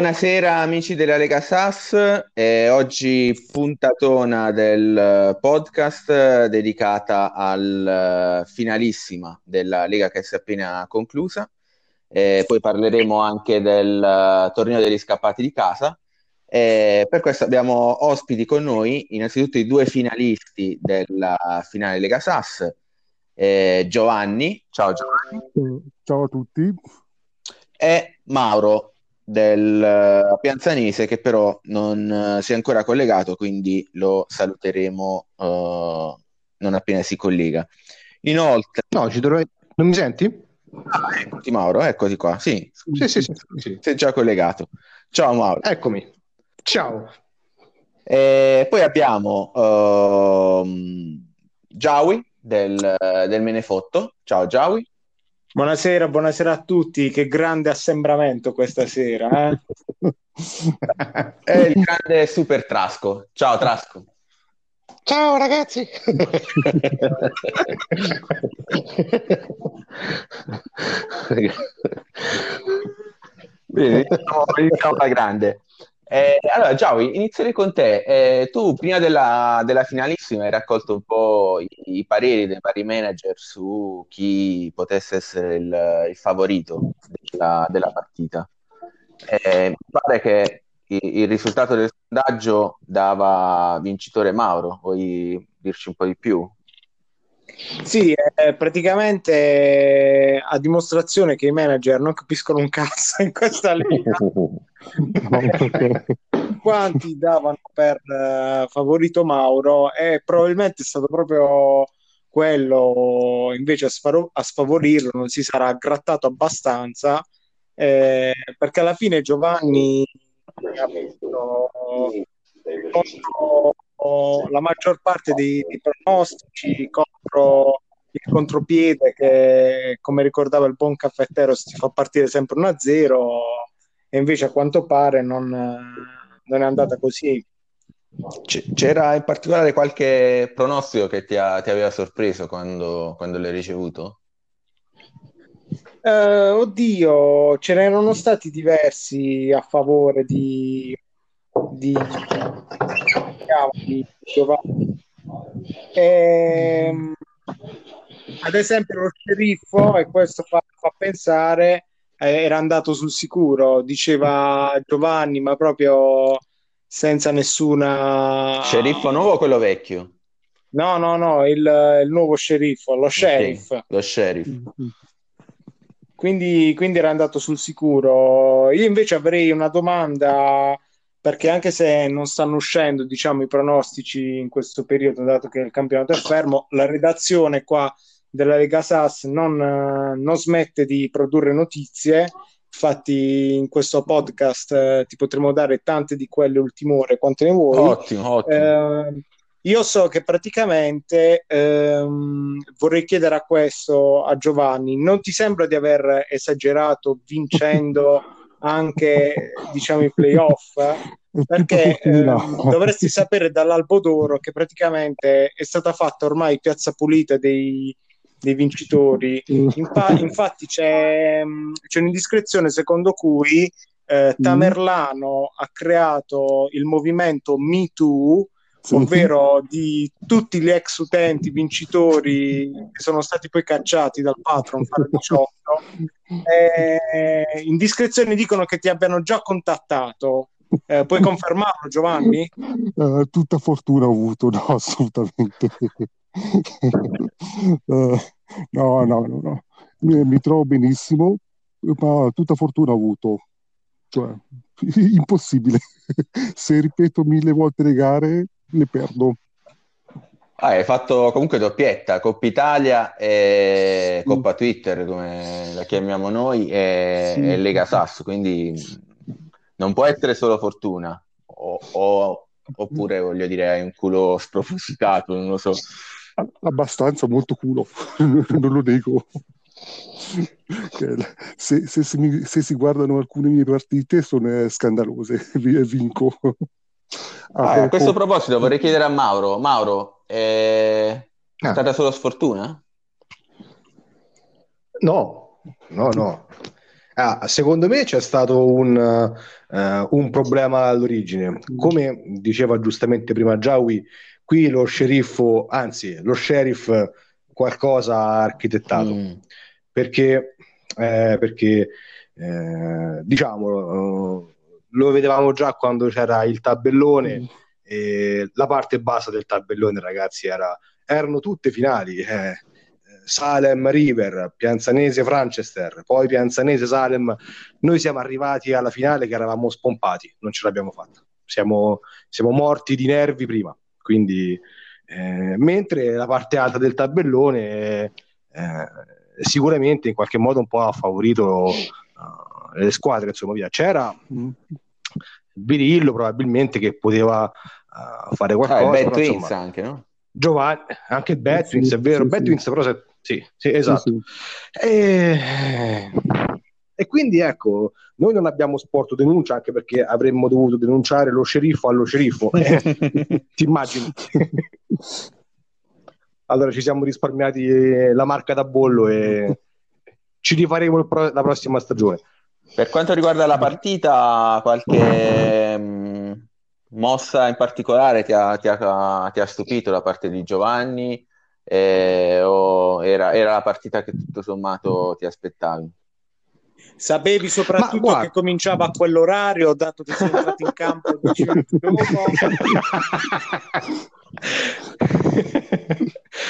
Buonasera amici della Lega Sass, eh, oggi puntatona del podcast dedicata al finalissima della Lega che si è appena conclusa. Eh, poi parleremo anche del torneo degli scappati di casa. Eh, per questo abbiamo ospiti con noi, innanzitutto i due finalisti della finale Lega Sass, eh, Giovanni, ciao Giovanni. Ciao a tutti. E Mauro, del uh, Pianzanese che però non uh, si è ancora collegato, quindi lo saluteremo uh, non appena si collega. Inoltre... No, ci dovrei... Non mi senti? Ah, eccoti Mauro, eccoti qua. Sì, sì, sì, sì, sì. sei già collegato. Ciao Mauro. Eccomi. Ciao. E poi abbiamo uh, Giawi del, del Menefotto. Ciao Giawi. Buonasera, buonasera a tutti. Che grande assembramento questa sera. Eh? È il grande super Trasco. Ciao Trasco. Ciao ragazzi. Bene, iniziamo alla grande. Eh, allora, Giaui, inizierei con te. Eh, tu prima della, della, finalissima hai raccolto un po' i, i, pareri dei vari manager su chi potesse essere il, il favorito della, della partita. Eh, mi pare che il, il, risultato del sondaggio dava vincitore Mauro. Vuoi dirci un po' di più? Sì, eh, praticamente a dimostrazione che i manager non capiscono un cazzo in questa lega. Quanti davano per uh, favorito Mauro e probabilmente è stato proprio quello invece a, sfaro- a sfavorirlo non si sarà grattato abbastanza eh, perché alla fine Giovanni ha messo contro la maggior parte dei, dei pronostici contro il contropiede che, come ricordava il buon caffettero, si fa partire sempre 1-0 e invece a quanto pare non, non è andata così. C'era in particolare qualche pronostico che ti, ha, ti aveva sorpreso quando, quando l'hai ricevuto? Uh, oddio, ce n'erano stati diversi a favore di, di, di Giovanni. E, ehm, ad esempio lo sceriffo, e questo fa, fa pensare, eh, era andato sul sicuro, diceva Giovanni, ma proprio senza nessuna... Sceriffo nuovo o quello vecchio? No, no, no, il, il nuovo sceriffo, lo sheriff. Okay, lo sheriff. Quindi, quindi era andato sul sicuro. Io invece avrei una domanda perché anche se non stanno uscendo diciamo, i pronostici in questo periodo, dato che il campionato è fermo, la redazione qua della Lega SAS non, non smette di produrre notizie. Infatti, in questo podcast eh, ti potremo dare tante di quelle ultime ore, quante ne vuoi. Ottimo, ottimo. Eh, io so che praticamente ehm, vorrei chiedere a questo a Giovanni: non ti sembra di aver esagerato vincendo? anche diciamo i playoff perché eh, dovresti sapere dall'albo d'oro che praticamente è stata fatta ormai piazza pulita dei, dei vincitori. Infa- infatti c'è, c'è, un'indiscrezione secondo cui eh, Tamerlano ha creato il movimento Me Too ovvero di tutti gli ex utenti vincitori che sono stati poi cacciati dal patron fare 18 eh, indiscrezioni dicono che ti abbiano già contattato. Eh, puoi confermarlo Giovanni? Uh, tutta fortuna ho avuto no assolutamente. Uh, no no no, no. Mi, mi, trovo benissimo ma tutta fortuna ho avuto. Cioè impossibile. Se ripeto mille volte le gare le perdo. Ah, hai fatto comunque doppietta, Coppa Italia e. Coppa Twitter, come la chiamiamo noi, e, sì. e, Lega Sasso, quindi non può essere solo fortuna, o, o, oppure voglio dire hai un culo spropositato, non lo so. Abbastanza, molto culo, non lo nego. Se, se, se, mi, se, si guardano alcune mie partite sono scandalose, vinco. Ah, a questo proposito vorrei chiedere a Mauro, Mauro, è ah. stata solo sfortuna? No, no, no. Ah, secondo me c'è stato un, uh, un, problema all'origine. Come diceva giustamente prima Giawi, qui lo sceriffo, anzi lo sheriff qualcosa ha architettato. Mm. Perché, eh, perché eh, diciamo, uh, lo vedevamo già quando c'era il tabellone, mm. e la parte bassa del tabellone, ragazzi, era, erano tutte finali. Eh Salem River, Pianzanese Franchester, poi Pianzanese Salem. Noi siamo arrivati alla finale che eravamo spompati, non ce l'abbiamo fatta. Siamo, siamo morti di nervi prima. Quindi, eh, mentre la parte alta del tabellone eh, sicuramente in qualche modo un po' ha favorito uh, le squadre, insomma, via. C'era Birillo probabilmente che poteva uh, fare qualcosa. Ah, Bad Twins anche, no? Giovanni, anche Bad Twins, è vero, sì, Bad Twins però se sì, sì esatto. Sì, sì. E... e... quindi ecco, noi non abbiamo sporto denuncia anche perché avremmo dovuto denunciare lo sceriffo allo sceriffo. Eh, ti immagini? allora ci siamo risparmiati la marca da bollo e ci rifaremo pro- la prossima stagione. Per quanto riguarda la partita, qualche mm, mossa in particolare ti ha, ti, ha, ti ha, stupito da parte di Giovanni? eh, o era, era, la partita che tutto sommato ti aspettavi? Sapevi soprattutto che cominciava a quell'orario, dato che sei entrato in campo 10 minuti dopo?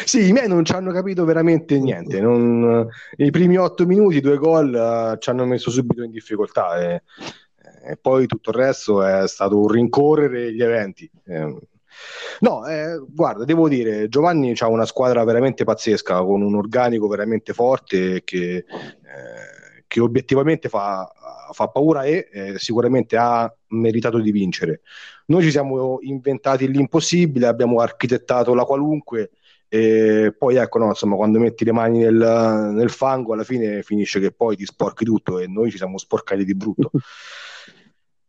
sì, i miei non ci hanno capito veramente niente. Non, I primi otto minuti, due gol uh, ci hanno messo subito in difficoltà e, e, poi tutto il resto è stato un rincorrere gli eventi. Eh, No, eh, guarda, devo dire, Giovanni ha una squadra veramente pazzesca, con un organico veramente forte che, eh, che obiettivamente fa, fa, paura e eh, sicuramente ha meritato di vincere. Noi ci siamo inventati l'impossibile, abbiamo architettato la qualunque e poi ecco, no, insomma, quando metti le mani nel, nel fango alla fine finisce che poi ti sporchi tutto e noi ci siamo sporcati di brutto.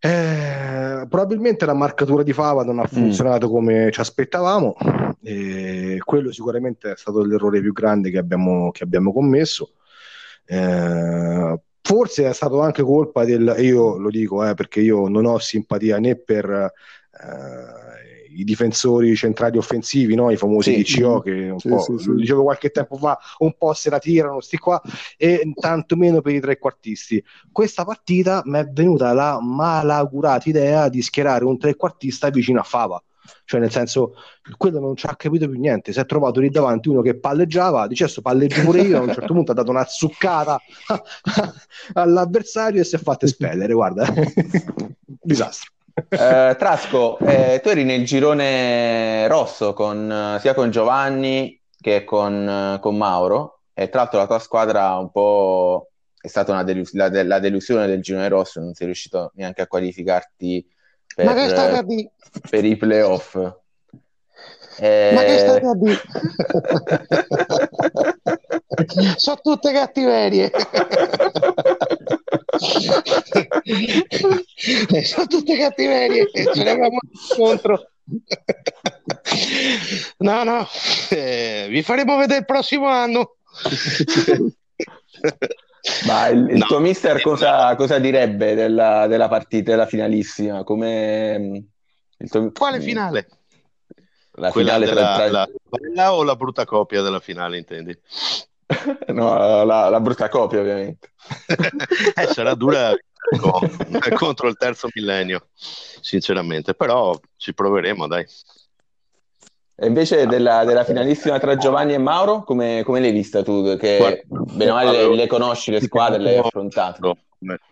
Eh, probabilmente la marcatura di Fava non ha mm. funzionato mm. come ci aspettavamo, e quello sicuramente è stato l'errore più grande che abbiamo, che abbiamo commesso. Eh, forse è stato anche colpa del, io lo dico eh, perché io non ho simpatia né per eh, i difensori centrali offensivi, no? i famosi sì. DCO mm-hmm. che un sì, po', sì, sì. dicevo qualche tempo fa, un po' se la tirano sti qua e tanto meno per i trequartisti. Questa partita mi è venuta la malaugurata idea di schierare un trequartista vicino a Fava. Cioè, nel senso, quello non ci ha capito più niente. Si è trovato lì davanti uno che palleggiava, dice adesso palleggio pure io. A un certo punto ha dato una zuccata all'avversario e si è fatto espellere. Guarda, disastro. Eh, Trasco, eh, tu eri nel girone rosso con, sia con Giovanni che con, con, Mauro e tra l'altro la tua squadra un po' è stata delus- la, de- la, delusione del girone rosso, non sei riuscito neanche a qualificarti per, Ma che state a dire? per i playoff. Eh... Ma che state a dire? Sono tutte cattiverie. sono tutte cattiverie ce ne abbiamo contro no no eh, vi faremo vedere il prossimo anno ma il, il no. tuo mister cosa, cosa direbbe della, della, partita della finalissima come tuo... quale finale? la Quella finale della, tra... la bella o la brutta copia della finale intendi? no, la, la, brutta copia ovviamente eh, sarà dura contro il terzo millennio, sinceramente, però ci proveremo, dai. E invece della, della, finalissima tra Giovanni e Mauro, come, come l'hai vista tu? Che bene o male le, le, conosci le squadre, le hai affrontate?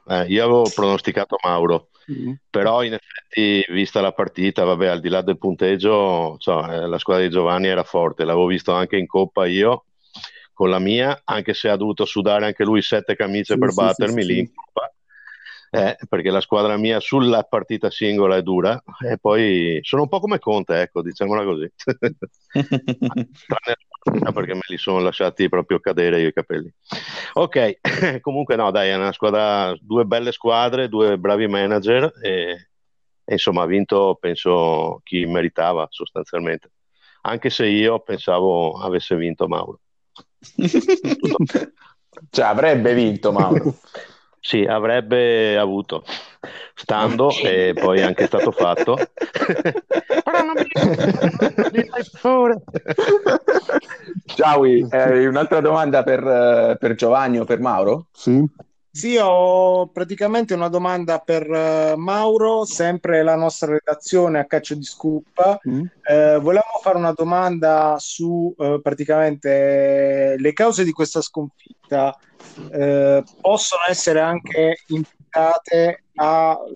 Eh, io avevo pronosticato Mauro, mm-hmm. però in effetti, vista la partita, vabbè, al di là del punteggio, cioè, la squadra di Giovanni era forte, l'avevo visto anche in Coppa io con la mia, anche se ha dovuto sudare anche lui sette camicie sì, per sì, battermi sì, lì in Coppa eh, perché la squadra mia sulla partita singola è dura e poi sono un po' come Conte, ecco, diciamola così. perché me li sono lasciati proprio cadere io i capelli. Ok, comunque no, dai, è una squadra, due belle squadre, due bravi manager e, e insomma ha vinto, penso, chi meritava sostanzialmente. Anche se io pensavo avesse vinto Mauro. cioè avrebbe vinto Mauro. Sì, avrebbe avuto, stando e poi anche stato fatto. Però non mi favore. Giaui, eh, un'altra domanda per, per Giovanni o per Mauro? Sì. Sì, ho praticamente una domanda per uh, Mauro, sempre la nostra redazione a Caccio di Scoop. Mm. Eh, volevamo fare una domanda su uh, praticamente le cause di questa sconfitta. Eh, possono essere anche imputate allo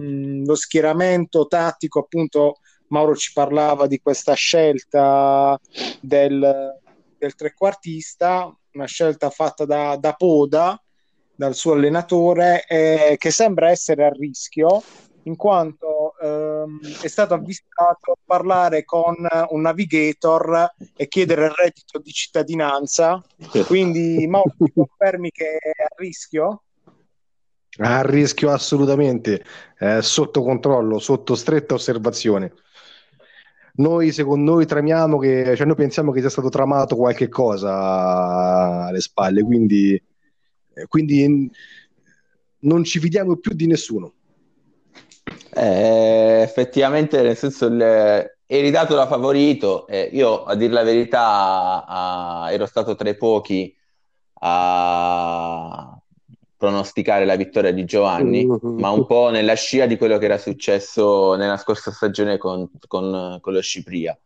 mm, schieramento tattico, appunto Mauro ci parlava di questa scelta del, del trequartista, una scelta fatta da, da Poda dal suo allenatore eh, che sembra essere a rischio in quanto è stato avvistato a parlare con un navigator e chiedere il reddito di cittadinanza. Quindi, Mauro, confermi che è a rischio? A rischio assolutamente, eh, sotto controllo, sotto stretta osservazione. Noi, secondo noi, tramiamo che, cioè noi pensiamo che sia stato tramato qualche cosa alle spalle, quindi eh, quindi non ci fidiamo più di nessuno. Eh, effettivamente, nel senso, il, eri dato da favorito. Eh, io, a dire la verità, a, ero stato tra i pochi a pronosticare la vittoria di Giovanni, uh-huh. ma un po' nella scia di quello che era successo nella scorsa stagione con, con, con lo Scipria.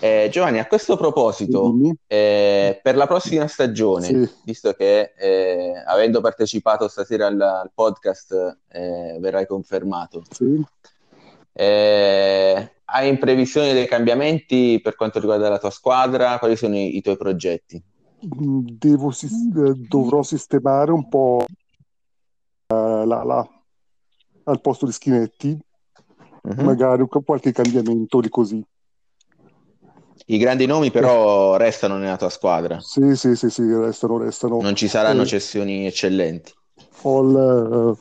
Eh, Giovanni, a questo proposito, eh, per la prossima stagione, sì. visto che eh, avendo partecipato stasera al, al podcast eh, verrai confermato, sì. Eh, hai in previsione dei cambiamenti per quanto riguarda la tua squadra? Quali sono i, i tuoi progetti? Devo, eh, dovrò sistemare un po' la, la, al posto di Schinetti, uh-huh. magari qualche cambiamento di così. I grandi nomi però restano nella tua squadra. Sì, sì, sì, sì restano, restano. Non ci saranno eh, cessioni eccellenti. Ho, uh,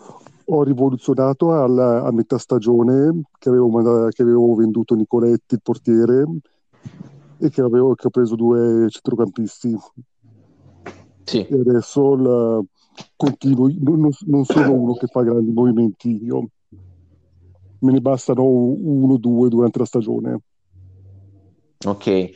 ho rivoluzionato al, a metà stagione che avevo, che avevo, venduto Nicoletti, il portiere, e che, avevo, che ho preso due centrocampisti. Sì. E adesso il, continuo, non, non sono uno che fa grandi movimenti io. Me ne bastano uno o due durante la stagione. Ok,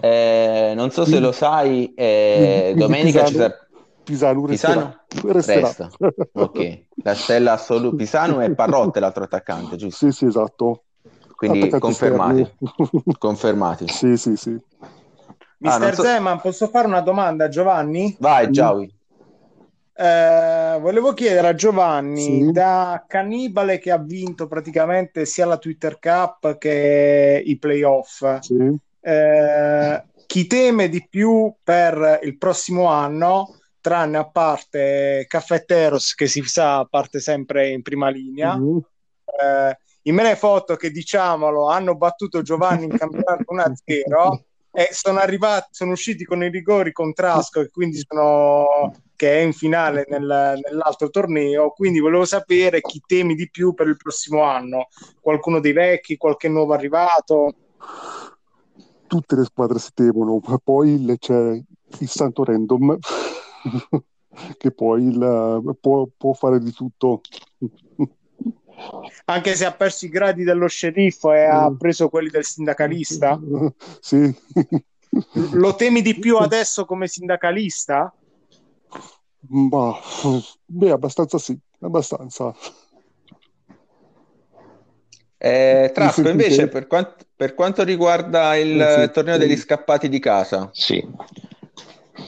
eh, non so se lo sai, eh, domenica Pisano, ci sarà... Pisano, Pisano resterà. Resta. ok, la stella assoluta. Pisano e Parrotte l'altro attaccante, giusto? Sì, sì, esatto. Quindi confermati. confermati. Sì, sì, sì. Mister ah, so... Zeman, posso fare una domanda a Giovanni? Vai, Giaui. Eh, volevo chiedere a Giovanni sì. da Cannibale che ha vinto praticamente sia la Twitter Cup che i playoff. Sì. Eh, chi teme di più per il prossimo anno, tranne a parte Caffetteros che si sa parte sempre in prima linea. Mm-hmm. Eh, I Menefoto che diciamolo hanno battuto Giovanni in campionato 1-0 e sono arrivati, sono usciti con i rigori con Trasco e quindi sono che è in finale nel, nell'altro torneo. Quindi volevo sapere chi temi di più per il prossimo anno. Qualcuno dei vecchi, qualche nuovo arrivato? Tutte le squadre si temono, ma poi c'è il santo random che poi il, può, può fare di tutto. Anche se ha perso i gradi dello sceriffo e ha mm. preso quelli del sindacalista? Sì. Lo temi di più adesso come sindacalista? Ma, beh, abbastanza sì, abbastanza. Eh, Trasco, invece, per quanto, per quanto, riguarda il sì, torneo degli scappati di casa, sì.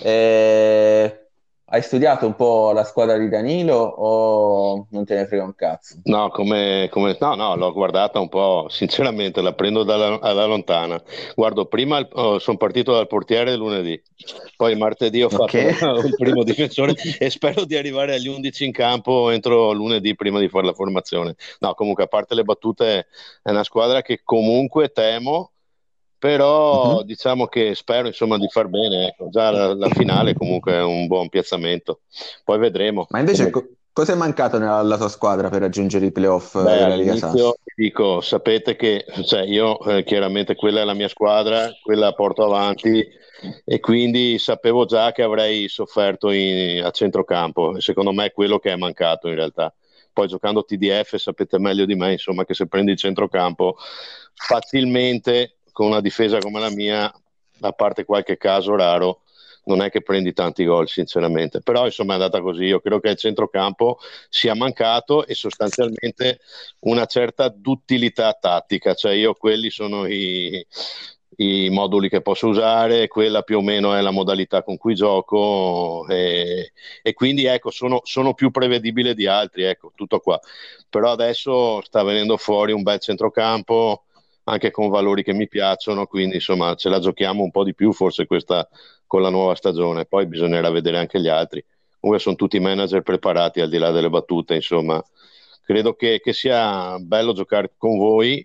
Eh, hai studiato un po' la squadra di Danilo o non te ne frega un cazzo? No, come, come, no, no l'ho guardata un po', sinceramente, la prendo dalla, alla lontana. Guardo, prima oh, sono partito dal portiere lunedì, poi martedì ho okay. fatto un primo difensore e spero di arrivare agli 11 in campo entro lunedì prima di fare la formazione. No, comunque, a parte le battute, è una squadra che comunque temo però uh-huh. diciamo che spero insomma di far bene ecco. già la, la, finale comunque è un buon piazzamento poi vedremo ma invece co- cosa è mancato nella, alla tua squadra per raggiungere i playoff Beh, della Liga Sass? sapete che cioè, io eh, chiaramente quella è la mia squadra quella porto avanti e quindi sapevo già che avrei sofferto in, a centrocampo e secondo me è quello che è mancato in realtà. Poi giocando TDF sapete meglio di me, insomma, che se prendi il centrocampo facilmente con una difesa come la mia, a parte qualche caso raro, non è che prendi tanti gol sinceramente, però insomma è andata così, io credo che il centrocampo sia mancato e sostanzialmente una certa duttilità tattica, cioè io quelli sono i, i moduli che posso usare, quella più o meno è la modalità con cui gioco e, e quindi ecco sono, sono, più prevedibile di altri, ecco tutto qua, però adesso sta venendo fuori un bel centrocampo anche con valori che mi piacciono, quindi insomma ce la giochiamo un po' di più forse questa con la nuova stagione, poi bisognerà vedere anche gli altri. Comunque sono tutti manager preparati al di là delle battute, insomma credo che, che sia bello giocare con voi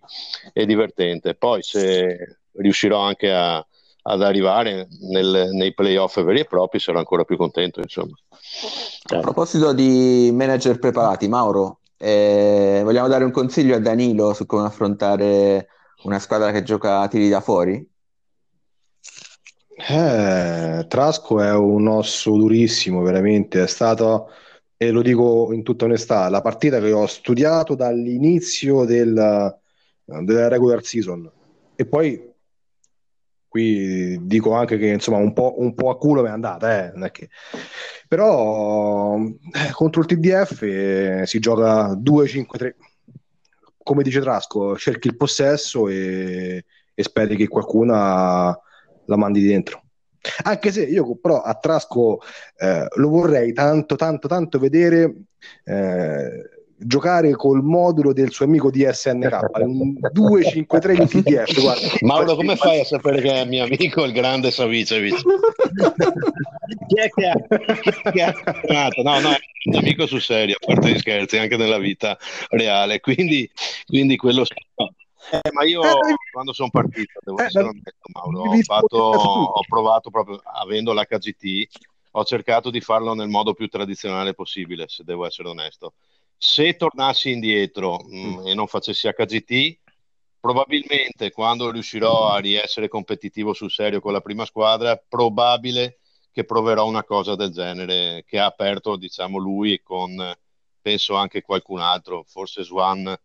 e divertente. Poi se riuscirò anche a, ad arrivare nel, nei playoff veri e propri sarò ancora più contento, insomma. A proposito di manager preparati, Mauro, eh, vogliamo dare un consiglio a Danilo su come affrontare una squadra che gioca tiri da fuori? Eh, Trasco è un osso durissimo, veramente. È stato, e lo dico in tutta onestà, la partita che ho studiato dall'inizio del, della regular season. E poi qui dico anche che insomma un po', un po a culo mi è andata, eh, è che... però eh, contro il TDF eh, si gioca 2-5-3 come dice Trasco, cerchi il possesso e, e speri che qualcuno la mandi dentro. Anche se io però a Trasco eh, lo vorrei tanto, tanto, tanto vedere eh, giocare col modulo del suo amico DSNK, un 2-5-3 in TDF. Guarda. Mauro, come fai a sapere che è mio amico il grande Savicevic? chi è che ha, che ha No, no, è un amico sul serio, a parte gli scherzi, anche nella vita reale. Quindi, quindi quello eh, ma io eh, quando sono partito, devo eh, essere onesto, Mauro, ho, fatto, ho provato proprio avendo l'HGT, ho cercato di farlo nel modo più tradizionale possibile, se devo essere onesto. Se tornassi indietro mh, mm, e non facessi HGT, probabilmente quando riuscirò a riessere competitivo sul serio con la prima squadra, è probabile che proverò una cosa del genere che ha aperto, diciamo, lui con penso anche qualcun altro, forse Swan,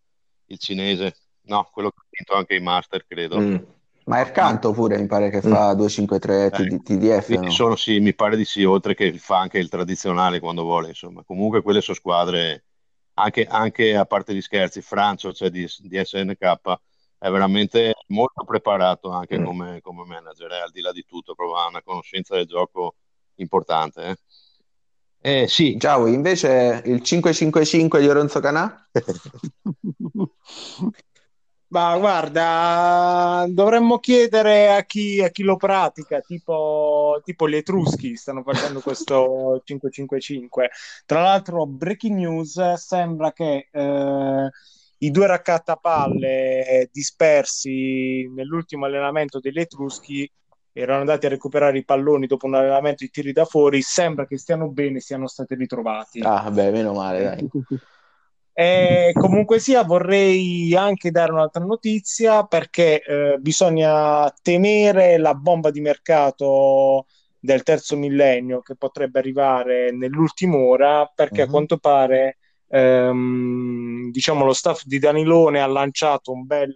il cinese No, quello che ha vinto anche i Master, credo. Mm. Ma Ercanto pure mi pare che fa mm. 253 TD, TDF. No? Sono, sì, mi pare di sì, oltre che fa anche il tradizionale quando vuole, insomma. Comunque quelle sono squadre, anche, anche a parte gli scherzi, Francio, cioè di, di SNK, è veramente molto preparato anche mm. come, come, manager, eh, al di là di tutto, ha una conoscenza del gioco importante. Eh. Eh, sì. Ciao, invece il 555 di Oronzo Canà? Ma guarda, dovremmo chiedere a chi, a chi lo pratica, tipo, tipo, gli Etruschi stanno facendo questo 555. Tra l'altro, breaking news, sembra che eh, i due raccattapalle dispersi nell'ultimo allenamento degli Etruschi erano andati a recuperare i palloni dopo un allenamento di tiri da fuori, sembra che stiano bene, siano stati ritrovati. Ah, beh, meno male, dai. E comunque sia, vorrei anche dare un'altra notizia perché eh, bisogna temere la bomba di mercato del terzo millennio che potrebbe arrivare nell'ultima ora perché uh-huh. a mhm. quanto pare ehm, diciamo lo staff di Danilone ha lanciato un bel,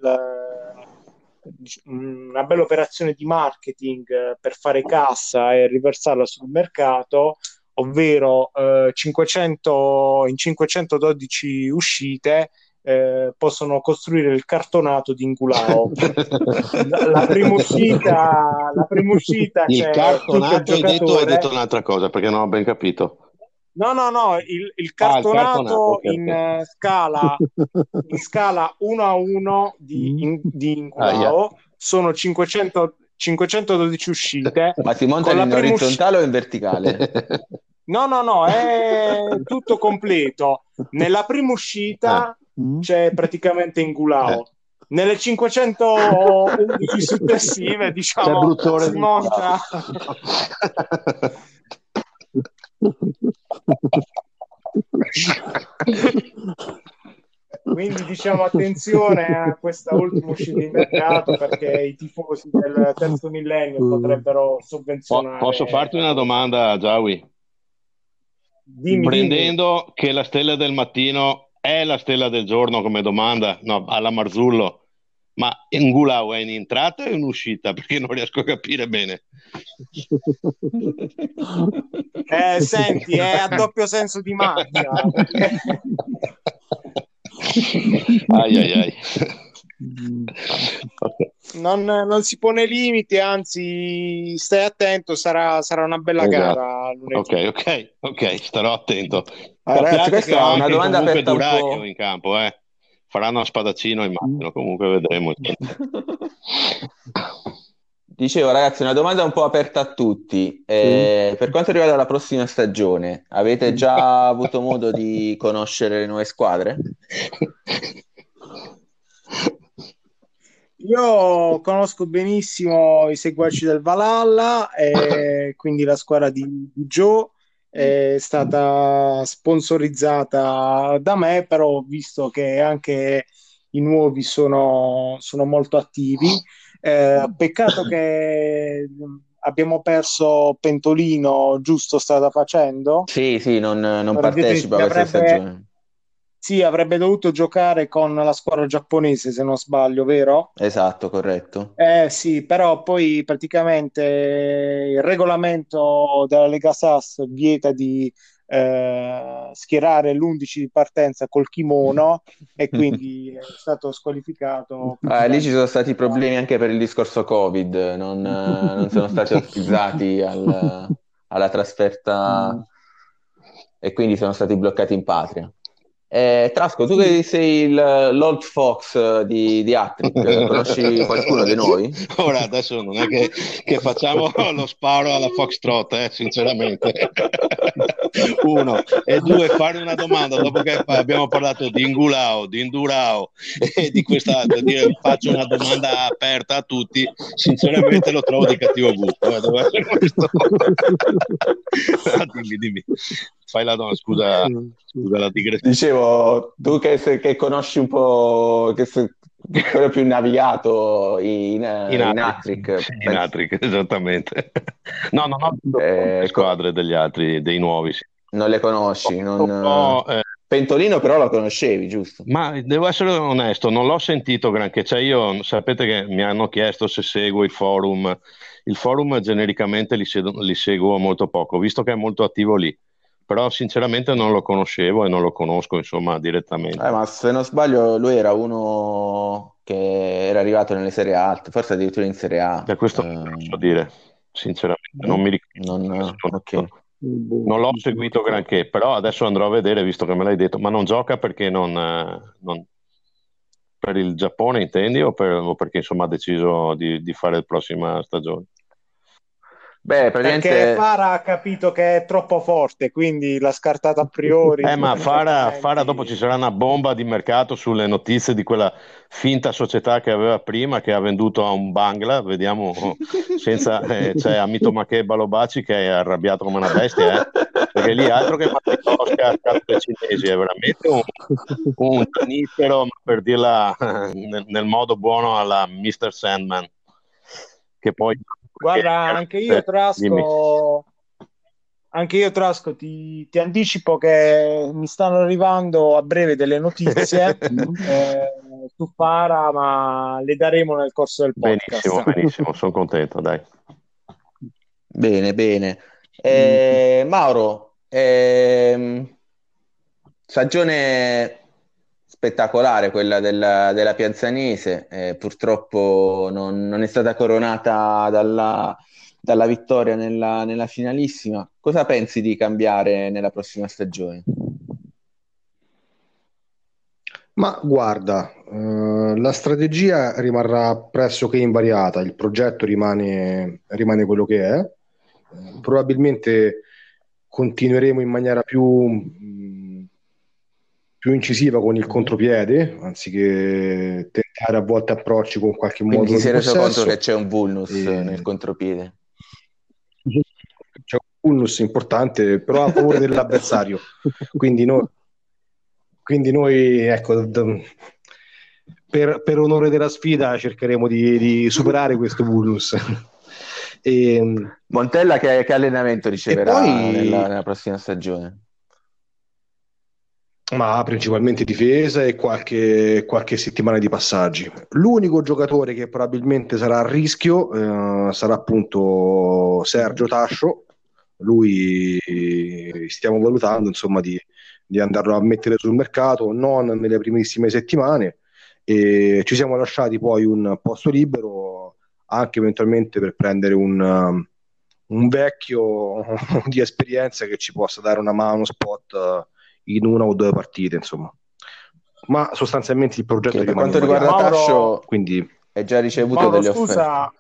una bella operazione di marketing per fare cassa e riversarla sul mercato ovvero eh, 500, in 512 uscite eh, possono costruire il cartonato di Ingulao. la, la, prima uscita, la prima uscita il cartonato il hai detto, hai detto un'altra cosa perché non ho ben capito. No, no, no, il, il cartonato, ah, il cartonato okay, in, okay. Uh, scala, in scala 1 a 1 di, mm. in, di Ingulao ah, yeah. sono 500, 512 uscite. Ma si monta in orizzontale usci- o in verticale? No, no, no, è tutto completo. Nella prima uscita eh. c'è praticamente Ingulao. Eh. Nelle 511 successive, diciamo, si monta... quindi diciamo attenzione a questa ultima uscita di mercato perché i tifosi del terzo millennio potrebbero sovvenzionare. Posso farti una domanda, Giawi? Dimmi, Prendendo dimmi. che la stella del mattino è la stella del giorno come domanda, no, alla Marzullo, ma Ngulau è in entrata o in uscita? Perché non riesco a capire bene. Eh, senti, è a doppio senso di macchia. ai ai ai. Non, non si pone limiti, anzi, stai attento, sarà, sarà una bella Esatto. gara. lunedì. Ok, ok, ok, starò attento. Ah, ragazzi, questa è una domanda aperta un Duraio po'. in campo, eh. Faranno a spadaccino, immagino, comunque vedremo. Dicevo, ragazzi, una domanda un po' aperta a tutti. Eh, per quanto riguarda la prossima stagione, avete già avuto modo di conoscere le nuove squadre? Io conosco benissimo i seguaci del Valhalla, e quindi la squadra di, di Joe è stata sponsorizzata da me, però ho visto che anche i nuovi sono, sono molto attivi. Eh, peccato che abbiamo perso Pentolino, giusto strada facendo. Sì, sì, non, non partecipa a questa avrebbe- stagione. Sì, avrebbe dovuto giocare con la squadra giapponese, se non sbaglio, vero? Esatto, corretto. Eh sì, però poi praticamente il regolamento della Lega SAS vieta di eh, schierare l'11 di partenza col kimono e quindi è stato squalificato. Ah, lì ci sono stati problemi anche per il discorso Covid, non, eh, non sono stati autorizzati al- alla trasferta e quindi sono stati bloccati in patria. Eh, Trasco, tu che sei il, l'Old Fox di, di Attrick, conosci qualcuno di noi? Ora adesso non è che, che facciamo lo sparo alla Foxtrot, eh, sinceramente. Uno e due, fare una domanda dopo che abbiamo parlato di Ingulao, di Indurao e di questa, dire, faccio una domanda aperta a tutti. Sinceramente lo trovo di cattivo gusto. eh. Ah, dimmi, dimmi. Fai la domanda, scusa, scusa la digressione. Dicevo, tu che, sei- che conosci un po', che sei quello più navigato in, in, Attrick, Sì, in Attrick, esattamente. No, non ho Eh, le squadre degli altri, dei nuovi. sì. non le conosci, non... No, eh, Pentolino però lo conoscevi, giusto? ma devo essere onesto, non l'ho sentito granché. Cioè io, sapete che mi hanno chiesto se seguo i forum. Il forum genericamente li, se- li seguo molto poco, visto che è molto attivo lì. Però sinceramente non lo conoscevo e non lo conosco, insomma, direttamente. Eh, ma se non sbaglio lui era uno che era arrivato nelle serie alte, forse addirittura in Serie A. Da questo Eh, non so dire, sinceramente, non mi ricordo. non, ok. Non l'ho seguito granché, però adesso andrò a vedere, visto che me l'hai detto. Ma non gioca perché non, eh, non- per il Giappone, intendi, o, per- o perché insomma ha deciso di, di fare la prossima stagione? Beh, Perché praticamente Fara ha capito che è troppo forte, quindi l'ha scartata a priori. Eh, ma Fara, Fara dopo ci sarà una bomba di mercato sulle notizie di quella finta società che aveva prima, che ha venduto a un Bangla, vediamo, senza, eh, c'è Amito Maché Balobaci che è arrabbiato come una bestia, eh, perché lì altro che Oscar cazzo ai cinesi, è veramente un, un zanifero, ma per dirla nel, nel modo buono alla Mr. Sandman, che poi... Guarda, anche io Eh, dimmi. Trasco, anche io Trasco ti, ti anticipo che mi stanno arrivando a breve delle notizie eh, su Fara, ma le daremo nel corso del podcast. Benissimo, benissimo, sono contento, dai. Bene, bene. Eh, Mauro, ehm, stagione spettacolare quella della, della Pianzanese, eh, purtroppo non, non è stata coronata dalla, dalla vittoria nella, nella finalissima. Cosa pensi di cambiare nella prossima stagione? Ma guarda, eh, la strategia rimarrà pressoché invariata, il progetto rimane, rimane quello che è. Probabilmente continueremo in maniera più, più incisiva con il contropiede, anziché tentare a volte approcci con qualche Quindi modo di sei reso possesso. conto che c'è un vulnus E- nel contropiede? C'è un vulnus importante, però a favore dell'avversario. Quindi noi, quindi noi, ecco, per, per, onore della sfida cercheremo di, di superare questo vulnus. e, Montella che, che allenamento riceverà poi... nella, nella prossima stagione? Ma principalmente difesa e qualche, qualche, settimana di passaggi. L'unico giocatore che probabilmente sarà a rischio eh, sarà appunto Sergio Tascio. Lui stiamo valutando insomma di, di, andarlo a mettere sul mercato non nelle primissime settimane e ci siamo lasciati poi un posto libero anche eventualmente per prendere un, un vecchio di esperienza che ci possa dare una mano spot in una o due partite, insomma. Ma sostanzialmente il progetto okay, per quanto riguarda Mauro, Tascio, quindi è già ricevuto Mauro, delle scusa. offerte.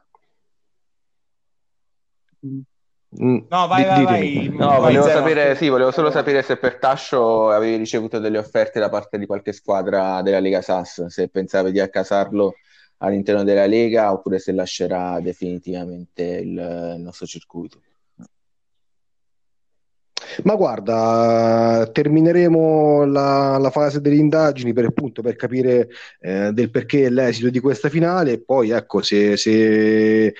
Mm, no, vai, vai, vai. No, volevo sapere, sì, volevo solo sapere se per Tascio avevi ricevuto delle offerte da parte di qualche squadra della Lega SAS, se pensavi di accasarlo all'interno della Lega oppure se lascerà definitivamente il, il nostro circuito. Ma guarda, termineremo la, la, fase delle indagini per appunto per capire eh, del perché l'esito di questa finale e poi ecco se, se eh,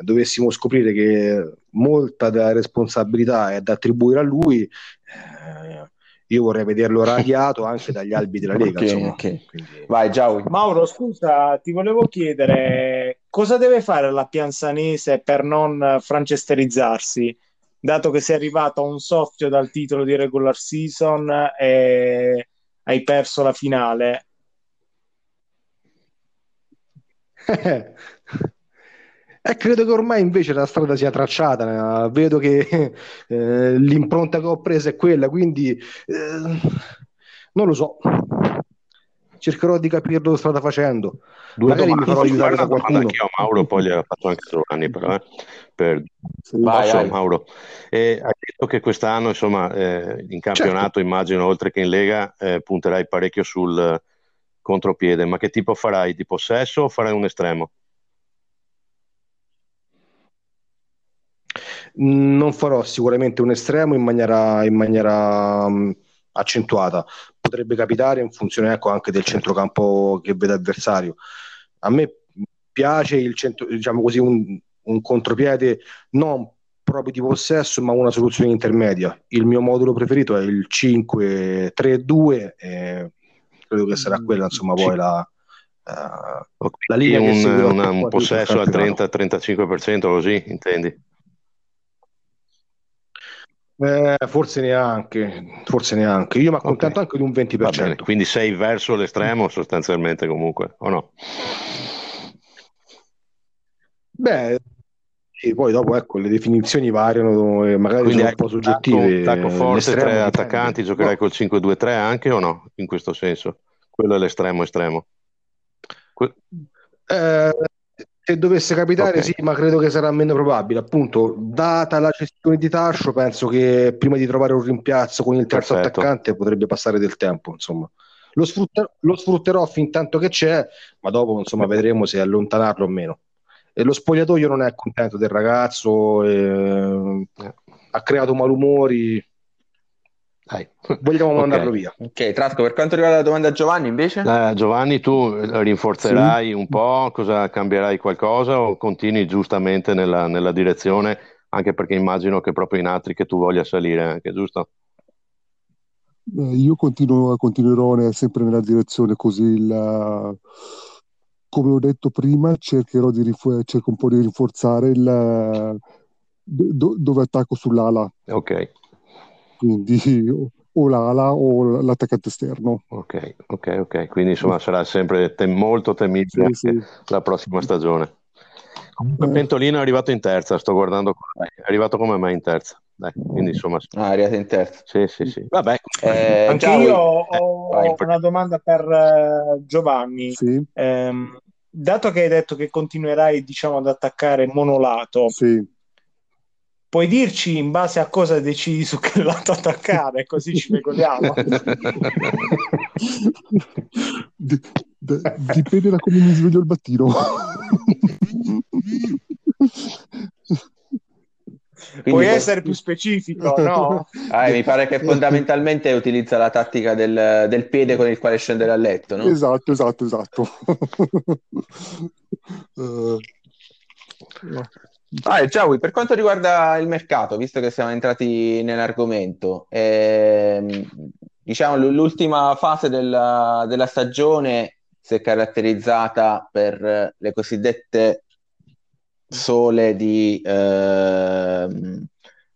dovessimo scoprire che molta della responsabilità è da attribuire a lui, eh, io vorrei vederlo radiato anche dagli albi della Lega. okay, okay. Vai, ciao. Mauro, scusa, ti volevo chiedere cosa deve fare la Pianzanese per non francesterizzarsi? Dato che sei arrivato a un soffio dal titolo di regular season e hai perso la finale. Eh, eh, credo che ormai invece la strada sia tracciata, vedo che eh, l'impronta che ho preso è quella, quindi eh, non lo so cercherò di capirlo strada facendo. Due Magari mi farò aiutare da qualcuno. Anch'io Mauro, poi gliel'ho fatto anche Giovanni, però, eh, per... vai, vai. Mauro. E hai detto che quest'anno, insomma, eh, in campionato, certo. immagino, oltre che in Lega, eh, punterai parecchio sul contropiede. Ma che tipo farai? Di possesso o farai un estremo? Non farò sicuramente un estremo in maniera, in maniera um, accentuata potrebbe capitare in funzione ecco, anche del centrocampo che vede avversario. A me piace il centro, diciamo così, un, un contropiede non proprio di possesso, ma una soluzione intermedia. Il mio modulo preferito è il 5-3-2, e credo che sarà quella, insomma, poi la, uh, la linea un, una, un possesso al 30-35%, così intendi? Eh, forse neanche, forse neanche. Io mi accontento okay. anche di un 20%. Bene, quindi sei verso l'estremo sostanzialmente comunque, o no? Beh, e poi dopo ecco, le definizioni variano e magari Quindi sono un po' soggettive. Tacco, tacco forte, tre attaccanti, giocherai no. col 5-2-3 anche o no? In questo senso? Quello è l'estremo estremo. Que- eh, se dovesse capitare, okay. sì, ma credo che sarà meno probabile. Appunto, data la gestione di Tascio, penso che prima di trovare un rimpiazzo con il terzo Perfetto. attaccante potrebbe passare del tempo. Insomma, lo, sfrutter- lo sfrutterò fin tanto che c'è, ma dopo insomma vedremo se allontanarlo o meno. E lo spogliatoio non è contento del ragazzo, eh, ha creato malumori. Dai. Vogliamo okay. mandarlo via. Ok, Trasco, per quanto riguarda la domanda a Giovanni invece? Eh, Giovanni, tu rinforzerai sì. un po', cosa cambierai qualcosa o continui giustamente nella, nella, direzione, anche perché immagino che proprio in altri che tu voglia salire anche, giusto? Eh, io continuo, continuerò sempre nella direzione così, la... come ho detto prima, cercherò di rinfor- cerco un po' di rinforzare il... Do- dove attacco sull'ala. Ok quindi o l'ala o l'attaccante esterno. Ok, ok, ok, quindi insomma sarà sempre tem- molto temibile sì, sì. la prossima stagione. Comunque eh. Pentolino è arrivato in terza, sto guardando qua, è arrivato come me in terza. Dai, quindi insomma... Ah, è arrivato in terza. Sì, sì, sì. Vabbè. Eh, Anche io ho eh, una domanda per uh, Giovanni. Sì. Eh, dato che hai detto che continuerai, diciamo, ad attaccare monolato, sì Puoi dirci in base a cosa decidi su che lato attaccare, così ci regoliamo. D- d- dipende da come mi sveglio il mattino. Quindi Puoi essere più specifico, no? Ah, mi pare che fondamentalmente utilizza la tattica del, del, piede con il quale scende dal letto, no? Esatto, esatto, esatto. uh, Ah, ciao, per quanto riguarda il mercato, visto che siamo entrati nell'argomento, ehm, diciamo l'ultima fase della, della stagione si è caratterizzata per le cosiddette sole di, ehm,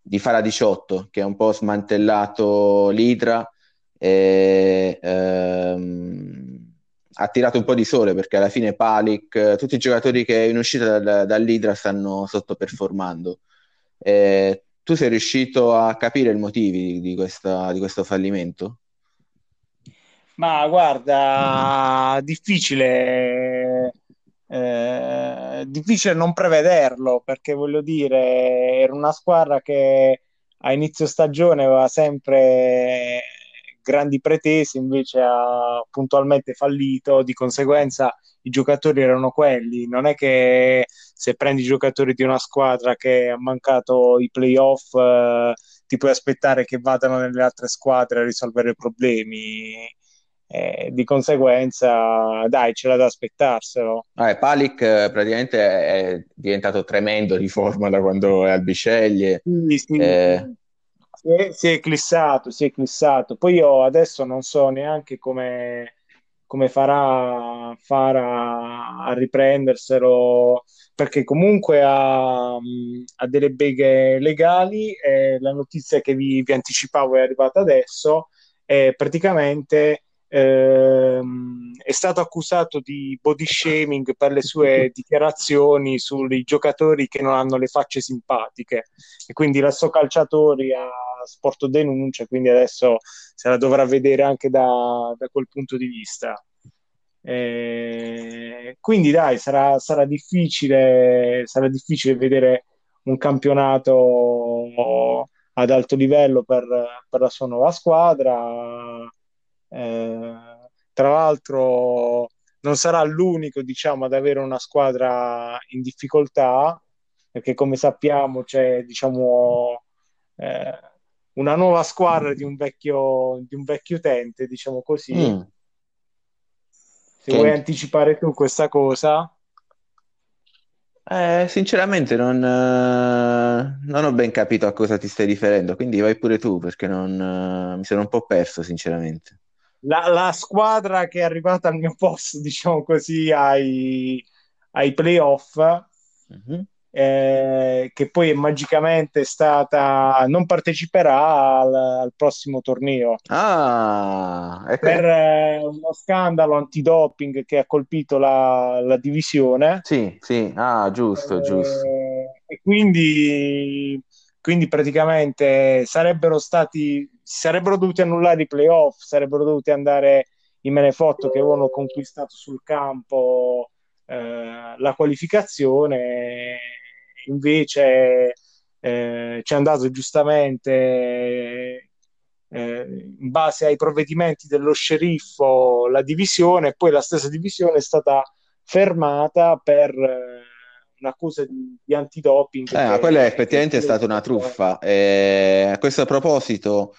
di Fara 18, che ha un po' smantellato l'Idra e ehm, ha tirato un po' di sole perché alla fine Palic, tutti i giocatori che in uscita dal, dall'Idra stanno sottoperformando. Eh, tu sei riuscito a capire i motivi di, questa, di questo fallimento? Ma guarda, difficile, eh, difficile non prevederlo perché voglio dire, era una squadra che a inizio stagione aveva sempre grandi pretese, invece ha puntualmente fallito, di conseguenza i giocatori erano quelli, non è che se prendi i giocatori di una squadra che ha mancato i playoff eh, ti puoi aspettare che vadano nelle altre squadre a risolvere i problemi. Eh, di conseguenza, dai, c'era da aspettarselo. Ah, Palic eh, praticamente è diventato tremendo di forma da quando è al Bisceglie. Sì, sì. Eh, si è, si è eclissato, si è eclissato. Poi io adesso non so neanche come, come farà, farà a riprenderselo, perché comunque ha, ha delle beghe legali. E la notizia che vi, vi anticipavo è arrivata adesso. E praticamente ehm, è stato accusato di body shaming per le sue dichiarazioni sui giocatori che non hanno le facce simpatiche. E quindi l'asso calciatori ha sporto denuncia quindi adesso se la dovrà vedere anche da, da quel punto di vista. Eh, quindi dai sarà, sarà, difficile sarà difficile vedere un campionato ad alto livello per, per la sua nuova squadra tra l'altro non sarà l'unico diciamo, ad avere una squadra in difficoltà, perché come sappiamo c'è diciamo, eh, una nuova squadra di un vecchio, di un vecchio utente, diciamo così. Mm. Se che... vuoi anticipare tu questa cosa. Eh, sinceramente non, eh, non, ho ben capito a cosa ti stai riferendo, quindi vai pure tu perché non, eh, mi sono un po' perso sinceramente la, la, squadra che è arrivata al mio posto, diciamo così, ai, ai playoff, mm-hmm. eh, che poi è magicamente stata, non parteciperà al, al prossimo torneo. Ah, ecco. Per eh, uno scandalo antidoping che ha colpito la, la divisione. Sì, sì, ah, giusto, eh, giusto. E quindi, quindi praticamente sarebbero stati sarebbero dovuti annullare i playoff, sarebbero dovuti andare i Menefotto che avevano conquistato sul campo eh, la qualificazione, invece eh, ci è andato giustamente eh, in base ai provvedimenti dello sceriffo la divisione e poi la stessa divisione è stata fermata per eh, un'accusa di, di antidoping. Eh, quella effettivamente è stata una truffa. Eh, a questo proposito,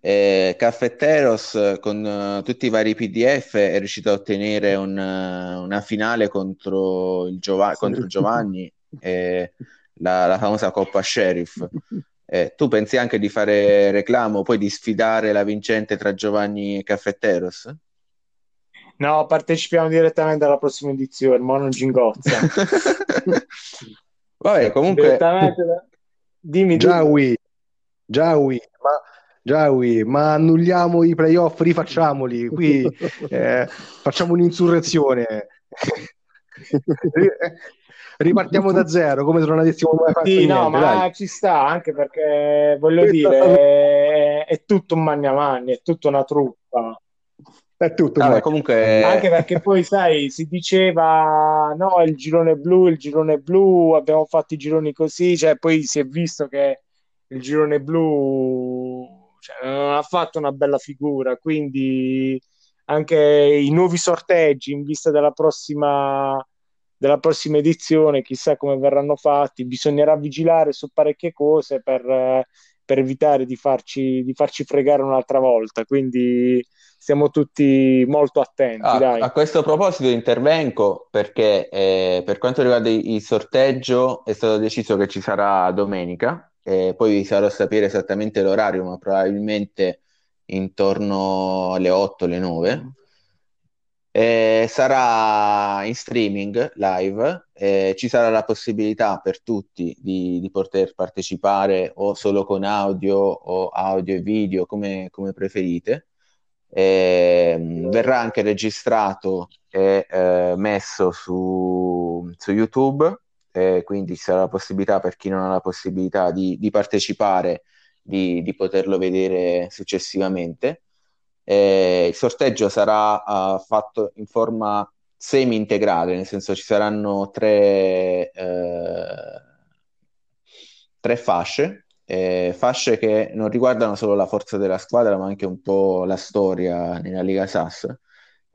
eh, Caffetteros con uh, tutti i vari PDF è riuscito a ottenere un, uh, una finale contro, il Giova- sì. contro Giovanni, eh, la, la, famosa Coppa Sheriff. Eh, tu pensi anche di fare reclamo, poi di sfidare la vincente tra Giovanni e Caffetteros? No, partecipiamo direttamente alla prossima edizione, ma non gingozza. Vabbè, comunque... Da... Dimmi, Giaui, Giaui, ma Giaui, ma annulliamo i playoff, rifacciamoli, qui eh, facciamo un'insurrezione. Ripartiamo da zero, come se non avessimo mai fatto sì, niente, no, ma dai. ci sta, anche perché, voglio dire, è, è tutto un magna magna, è tutta una truppa. È tutto. Vabbè, comunque... Anche perché poi, sai, si diceva, no, il girone blu, il girone blu, abbiamo fatto i gironi così, cioè poi si è visto che il girone blu cioè, non ha fatto una bella figura, quindi anche i nuovi sorteggi in vista della prossima della prossima edizione, chissà come verranno fatti, bisognerà vigilare su parecchie cose per, per evitare di farci, di farci fregare un'altra volta, quindi stiamo tutti molto attenti. Ah, a questo proposito intervengo perché eh, per quanto riguarda il sorteggio è stato deciso che ci sarà domenica, eh, poi vi farò sapere esattamente l'orario, ma probabilmente intorno alle 8, alle 9. Eh, sarà in streaming live, eh, ci sarà la possibilità per tutti di, di, poter partecipare o solo con audio o audio e video come, come preferite. Eh, verrà anche registrato e eh, messo su, su YouTube, eh, quindi ci sarà la possibilità per chi non ha la possibilità di, di partecipare di, di poterlo vedere successivamente. Eh, il sorteggio sarà uh, fatto in forma semi-integrale, nel senso ci saranno tre, eh, tre fasce, fasce che non riguardano solo la forza della squadra, ma anche un po' la storia nella Liga SAS.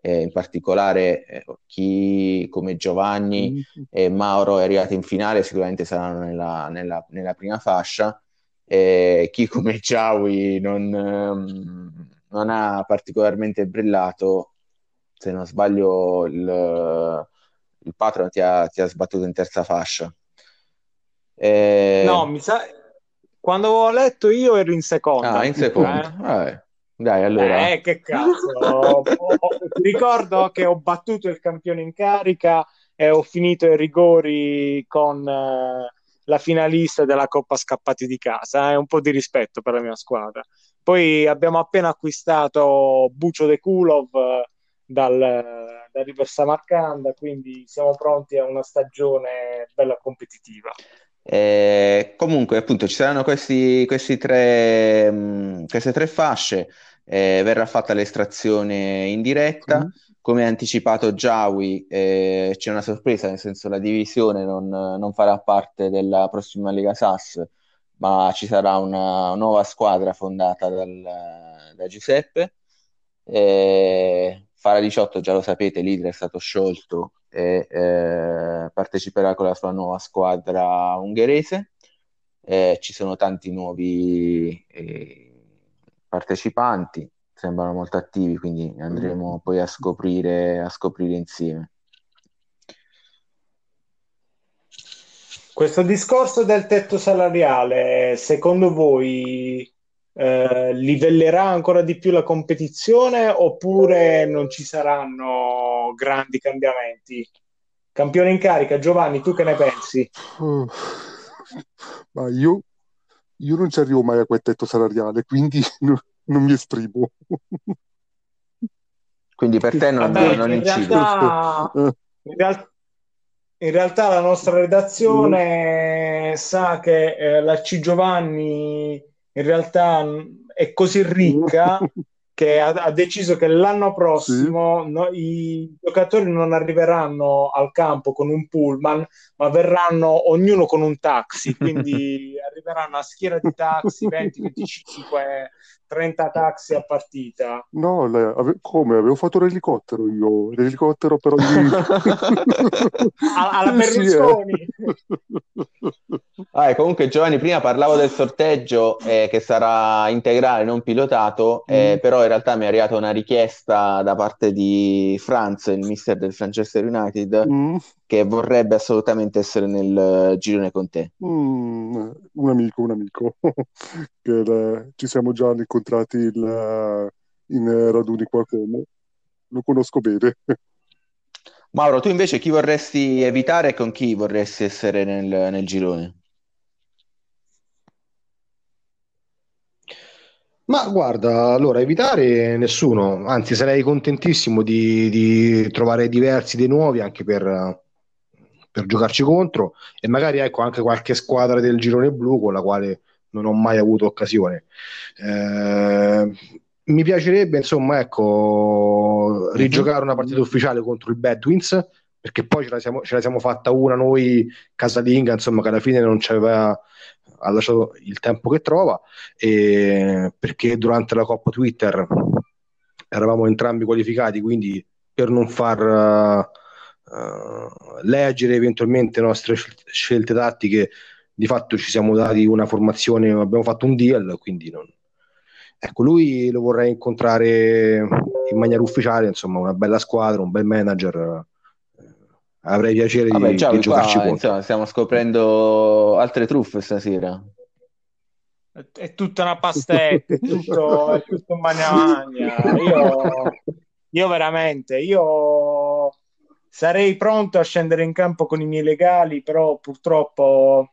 Eh, in particolare eh, chi come Giovanni e Mauro è arrivato in finale sicuramente saranno nella, nella, nella prima fascia e chi come Ciaui non, um, non ha particolarmente brillato, se non sbaglio il, il Patron ti ha, ti ha sbattuto in terza fascia. No, mi sa... Quando ho letto io ero in seconda. Ah, in seconda. Eh. Dai, allora. Eh, che cazzo. ricordo che ho battuto il campione in carica e ho finito i rigori con... Eh la finalista della Coppa Scappati di casa, eh? un po' di rispetto per la mia squadra. Poi abbiamo appena acquistato Bucio De Kulov eh, dal, da River Samarcanda, quindi siamo pronti a una stagione bella competitiva. Eh, comunque, appunto, ci saranno questi, questi tre, mh, mm, queste tre fasce, eh, verrà fatta l'estrazione in diretta. Mm come ha anticipato Giawi, eh, c'è una sorpresa, nel senso la divisione non, non, farà parte della prossima Lega SAS, ma ci sarà una nuova squadra fondata dal, da Giuseppe. Eh, Fara 18, già lo sapete, leader è stato sciolto e eh, parteciperà con la sua nuova squadra ungherese. Eh, ci sono tanti nuovi eh, partecipanti sembrano molto attivi, quindi andremo poi a scoprire, a scoprire insieme. Questo discorso del tetto salariale, secondo voi eh, livellerà ancora di più la competizione oppure non ci saranno grandi cambiamenti? Campione in carica, Giovanni, tu che ne pensi? Uh, ma io, io non ci arrivo mai a quel tetto salariale, quindi non mi esprimo. Quindi per te non, Vabbè, non in incide. Realtà, in, real- in, realtà la nostra redazione mm. sa che eh, la C Giovanni in realtà è così ricca che ha, ha, deciso che l'anno prossimo sì. no, i giocatori non arriveranno al campo con un pullman, ma verranno ognuno con un taxi, quindi arriveranno a schiera di taxi 20, 25, 30 taxi a partita. No, lei, ave- come? Avevo fatto l'elicottero io, l'elicottero però di... alla Berlusconi. ah, comunque Giovanni, prima parlavo del sorteggio eh, che sarà integrale, non pilotato, eh, mm. però in realtà mi è arrivata una richiesta da parte di Franz, il mister del Manchester United, mm. Che vorrebbe assolutamente essere nel girone con te. Mm, un amico, un amico, che eh, ci siamo già incontrati il, in raduni qua come. Lo conosco bene. Mauro, tu invece chi vorresti evitare e con chi vorresti essere nel, nel girone? Ma guarda, allora evitare nessuno, anzi sarei contentissimo di, di trovare diversi dei nuovi anche per, per, giocarci contro e magari ecco anche qualche squadra del girone blu con la quale non ho mai avuto occasione. Eh, mi piacerebbe insomma ecco rigiocare una partita ufficiale contro il Badwins perché poi ce la siamo, ce la siamo fatta una noi casalinga insomma che alla fine non ci aveva ha lasciato il tempo che trova, e perché durante la Coppa Twitter eravamo entrambi qualificati, quindi per non far uh, leggere eventualmente le nostre scelte tattiche. Di fatto ci siamo dati una formazione, abbiamo fatto un deal, quindi non... Ecco, lui lo vorrei incontrare in maniera ufficiale, insomma, una bella squadra, un bel manager. Avrei piacere Vabbè, di, già, di qua, giocarci contro. insomma, stiamo scoprendo altre truffe stasera. È, tutta una pastetta, è tutto, è tutto un magna magna. Io, io veramente, io sarei pronto a scendere in campo con i miei legali, però purtroppo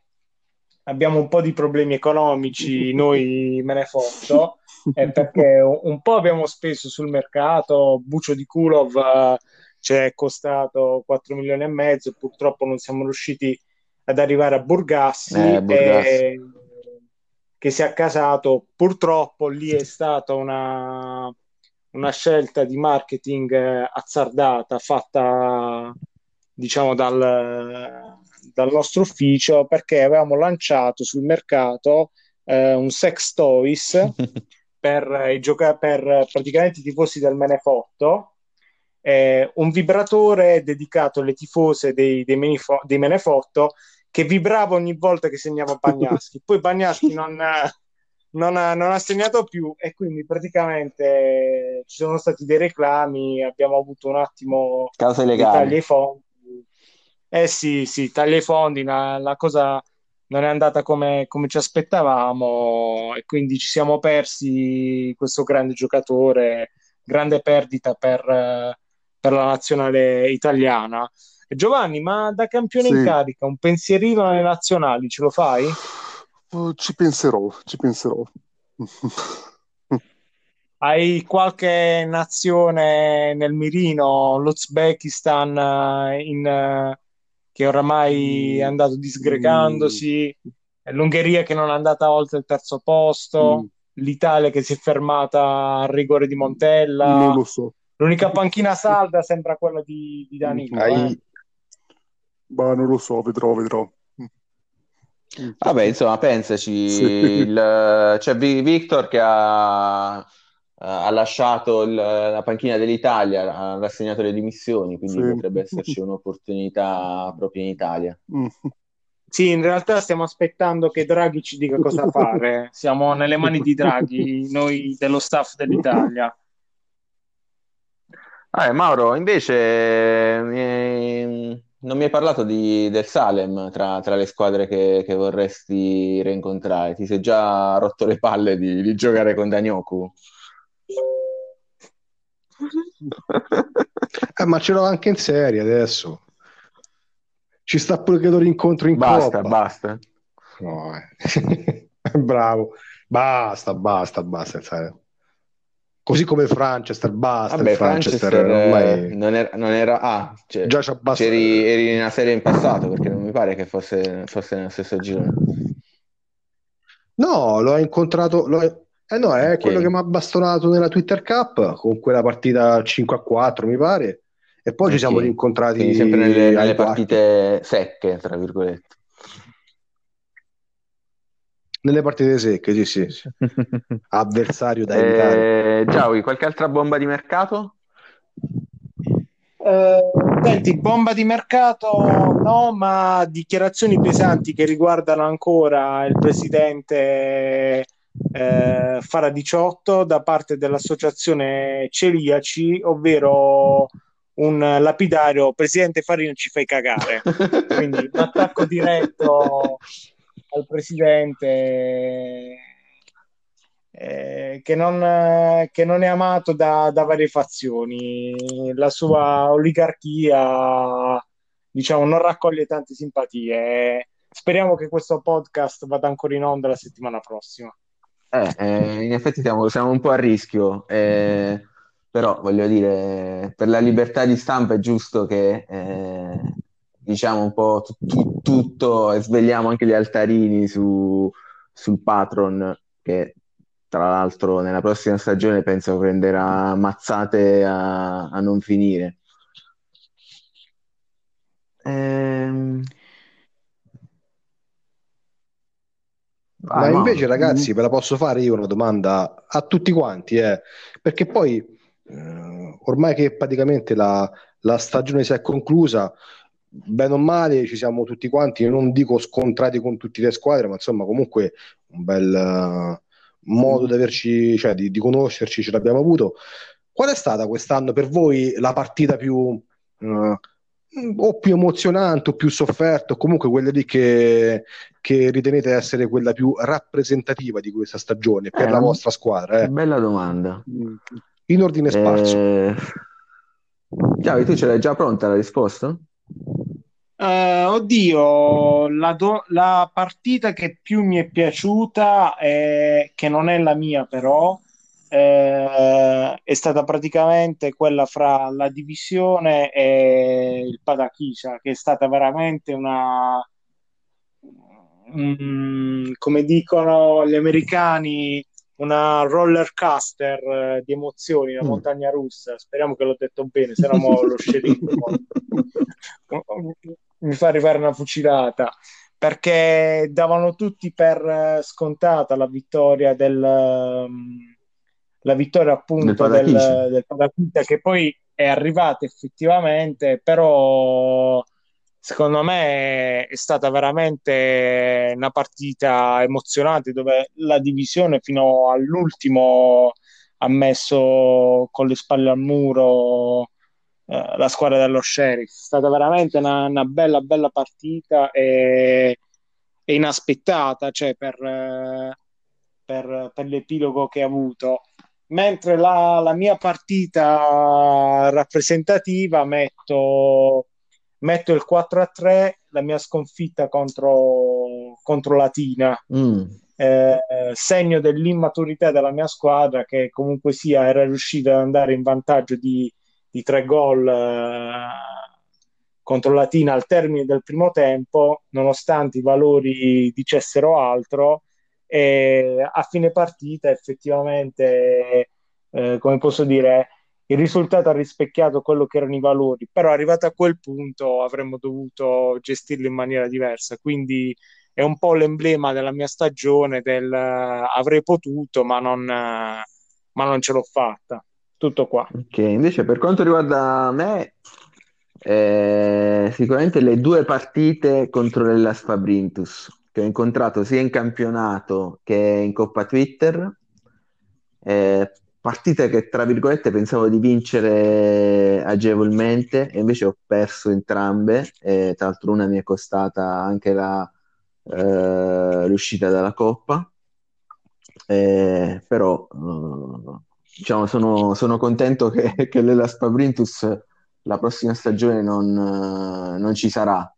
abbiamo un po' di problemi economici, noi me ne fotto, eh, perché un po' abbiamo speso sul mercato, Bucio di Kulov eh, ci è costato 4 milioni e mezzo, purtroppo non siamo riusciti ad arrivare a Burgassi, Eh, Burgassi. e- che si è accasato, purtroppo lì è stata una, una scelta di marketing eh, azzardata fatta diciamo dal, dal nostro ufficio perché avevamo lanciato sul mercato eh, un sex toys per, i gioca- per praticamente i tifosi del Menefotto, eh, un vibratore dedicato alle tifose dei, dei, Menifo- dei Menefotto che vibrava ogni volta che segnava Bagnaschi. Poi Bagnaschi non, non ha, non ha segnato più e quindi praticamente ci sono stati dei reclami, abbiamo avuto un attimo Cause legali. ai fondi. Eh sì, sì, taglia ai fondi, la, la cosa non è andata come, come ci aspettavamo e quindi ci siamo persi questo grande giocatore, grande perdita per, eh, per la nazionale italiana. Giovanni, ma da campione in Sì. carica, un pensierino alle nazionali, ce lo fai? Oh, ci penserò, ci penserò. Hai qualche nazione nel mirino, l'Uzbekistan eh, in, eh, che oramai è andato disgregandosi, l'Ungheria che non è andata oltre il terzo posto, Mm. l'Italia che si è fermata al rigore di Montella. Non lo so, L'unica panchina salda sembra quella di, di Danilo. Hai- eh. ma non lo so, vedrò, vedrò. Vabbè, insomma, pensaci. Sì. il- c'è Vi- Victor che ha, ha lasciato il- la panchina dell'Italia, ha rassegnato le dimissioni, quindi Sì. potrebbe esserci un'opportunità proprio in Italia. Sì, in realtà stiamo aspettando che Draghi ci dica cosa fare. Siamo nelle mani di Draghi, noi dello staff dell'Italia. Ah, Mauro, invece mi- non mi hai parlato di- del Salem tra, tra le squadre che, che vorresti rincontrare. Ti sei già rotto le palle di, di giocare con Danioku? Eh, ma ce l'ho anche in serie adesso. Ci sta pure che lo rincontro in Basta, Coppa. basta. No, eh. Bravo. Basta, basta, basta. Così come Franchester, basta. Vabbè, Franchester, Franchester eh, non era, non era- ah, cioè, già c'ha basta. c'eri, eri in una serie in passato perché non mi pare che fosse, fosse nello stesso girone. No, l'ho incontrato. l'ho- Eh no, è Ok. quello che mi ha bastonato nella Twitter Cup con quella partita 5 a 4, mi pare. E poi ci Ok. siamo rincontrati Quindi sempre nelle, nelle partite secche, tra virgolette. Nelle partite secche, sì, sì. sì. Avversario da evitare. Eh, Giaui, qualche altra bomba di mercato? Eh, senti, bomba di mercato no, ma dichiarazioni pesanti che riguardano ancora il presidente eh, Fara 18 da parte dell'associazione Celiaci, ovvero un lapidario presidente Farina ci fai cagare. Quindi un attacco diretto al presidente eh, che, non, che non è amato da, da varie fazioni. La sua oligarchia, diciamo, non raccoglie tante simpatie. Speriamo che questo podcast vada ancora in onda la settimana prossima. Eh, eh, in effetti siamo, siamo un po' a rischio, eh, però voglio dire, per la libertà di stampa è giusto che eh, diciamo un po' tu- tu- tutto e svegliamo anche gli altarini su- sul patron che tra l'altro nella prossima stagione penso prenderà mazzate a, a non finire. Ehm, Ma vai, invece, ragazzi, ve la posso fare io una domanda a tutti quanti, eh? Perché poi eh, ormai che praticamente la, la stagione si è conclusa, bene o male ci siamo tutti quanti, non dico scontrati con tutte le squadre, ma insomma comunque un bel uh, modo di averci, cioè di, di, conoscerci ce l'abbiamo avuto. Qual è stata quest'anno per voi la partita più uh, o più emozionante o più sofferta, o comunque quella lì che, che, ritenete essere quella più rappresentativa di questa stagione per eh, la vostra squadra? Eh? Bella domanda. In ordine sparso. Eh... Chiavi, tu ce l'hai già pronta la risposta? Uh, oddio, la, do- la, partita che più mi è piaciuta, è, che non è la mia però, eh, è stata praticamente quella fra la divisione e il Padachisa, che è stata veramente una, mm, come dicono gli americani, una roller coaster eh, di emozioni, una mm. montagna russa. Speriamo che l'ho detto bene, se no lo sceriffo mi fa arrivare una fucilata. Perché davano tutti per eh, scontata la vittoria del, um, la vittoria appunto del, del che poi è arrivata effettivamente, però secondo me è stata veramente una partita emozionante dove la divisione fino all'ultimo ha messo con le spalle al muro eh, la squadra dello sheriff. È stata veramente una, una bella, bella partita e, e inaspettata cioè per, eh, per, per l'epilogo che ha avuto mentre la, la, mia partita rappresentativa metto metto il 4 a 3, la mia sconfitta contro, contro Latina. Mm. Eh, segno dell'immaturità della mia squadra che comunque sia era riuscita ad andare in vantaggio di, di tre gol eh, contro Latina al termine del primo tempo, nonostante i valori dicessero altro. E a fine partita effettivamente, eh, come posso dire, il risultato ha rispecchiato quello che erano i valori, però arrivato a quel punto avremmo dovuto gestirlo in maniera diversa, quindi è un po' l'emblema della mia stagione del uh, avrei potuto ma non, uh, ma non, ce l'ho fatta. Tutto qua. Ok, invece per quanto riguarda me, eh, sicuramente le due partite contro l'Ellas Fabrintus che ho incontrato sia in campionato che in Coppa Twitter. Eh, partite che tra virgolette pensavo di vincere agevolmente e invece ho perso entrambe e tra l'altro una mi è costata anche la, eh, l'uscita dalla Coppa. Eh, però eh, diciamo sono, sono, contento che, che l'Ela Spabrintus la prossima stagione non, non ci sarà.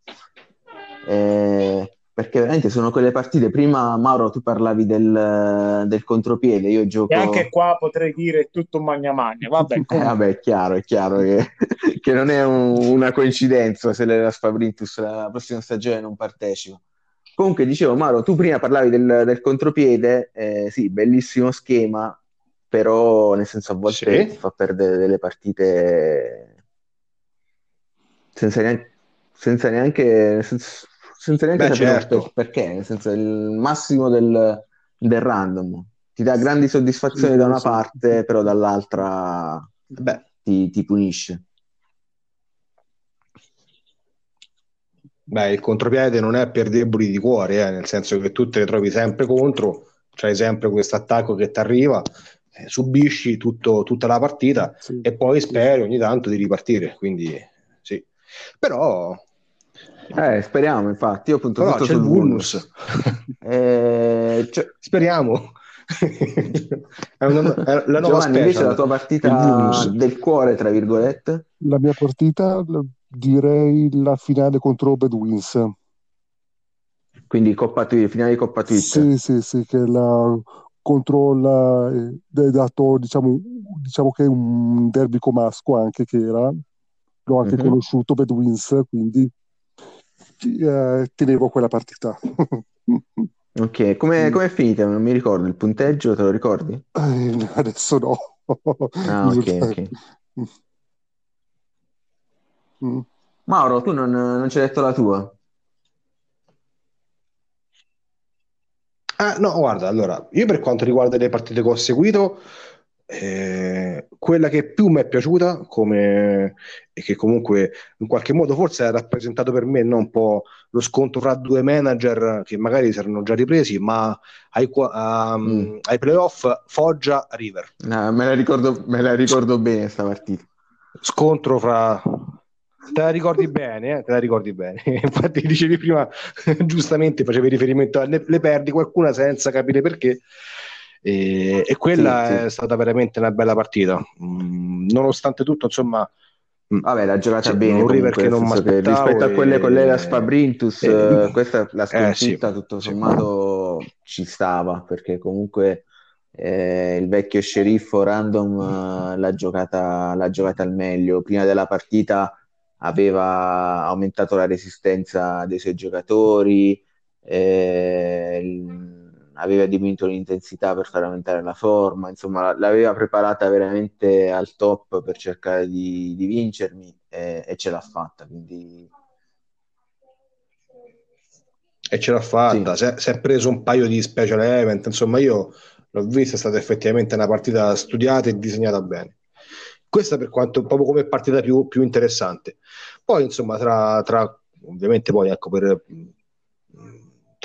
Eh, perché veramente sono quelle partite. Prima, Mauro, tu parlavi del, del contropiede. Io gioco. E anche qua potrei dire tutto magna magna. Vabbè, eh, vabbè, è chiaro, è chiaro che, che non è un, una coincidenza se la Spabrintus la prossima stagione non partecipa. Comunque, dicevo, Mauro, tu prima parlavi del, del contropiede. Eh, sì, bellissimo schema, però nel senso a volte sì. fa perdere delle partite senza neanche. Senza neanche senso, senza neanche Beh, certo. perché, nel senso il massimo del, del random. Ti dà grandi soddisfazioni sì, da una sì. parte, però dall'altra Beh. Ti, ti punisce. Beh, il contropiede non è per deboli di cuore, eh, nel senso che tu te le trovi sempre contro, c'hai sempre questo attacco che ti arriva, eh, subisci tutto, tutta la partita sì, e poi speri ogni tanto di ripartire. Quindi sì, però eh, speriamo, infatti. Io punto tutto sul Vulnus. eh, cioè... Speriamo. è, una, è la nuova Giovanni, invece la tua partita del cuore, tra virgolette? La mia partita, direi la finale contro Bedwins. Quindi Coppa Twitch, finale di Coppa Twitch. Sì, sì, sì, che la contro la, è dato, diciamo, diciamo che è un derby comasco anche che era, l'ho anche mm-hmm. conosciuto Bedwins, quindi eh, tenevo quella partita. ok, come è finita? Non mi ricordo il punteggio, te lo ricordi? Eh, adesso no. ah, ok, ok. Mm. Mauro, tu non, non ci hai detto la tua? Ah, no, guarda, allora, io per quanto riguarda le partite che ho seguito, eh, quella che più mi è piaciuta come, e che comunque in qualche modo forse ha rappresentato per me no, un po' lo scontro fra due manager che magari si erano già ripresi ma ai, um, mm. ai playoff Foggia River no, me, la ricordo, me la ricordo bene questa partita scontro fra te la ricordi bene, eh? te la ricordi bene. Infatti dicevi prima, giustamente facevi riferimento a le perdi qualcuna senza capire perché. E, e quella sì, è sì. stata veramente una bella partita. Mm, nonostante tutto, insomma, mm, Vabbè, l'ha giocata sì, bene comunque, perché non rispetto a quelle con l'Elas Fabrintus, e... questa la sconfitta eh, tutto sommato ci stava perché comunque eh, il vecchio sceriffo random uh, l'ha, giocata, l'ha giocata al meglio. Prima della partita aveva aumentato la resistenza dei suoi giocatori, eh, aveva diminuito l'intensità per far aumentare la forma, insomma l'aveva preparata veramente al top per cercare di, di vincermi e, e, ce l'ha fatta. Quindi... E ce l'ha fatta, sì. si, è, preso un paio di special event, insomma io l'ho vista, è stata effettivamente una partita studiata e disegnata bene. Questa per quanto proprio come partita più, più interessante. Poi insomma tra, tra ovviamente poi ecco per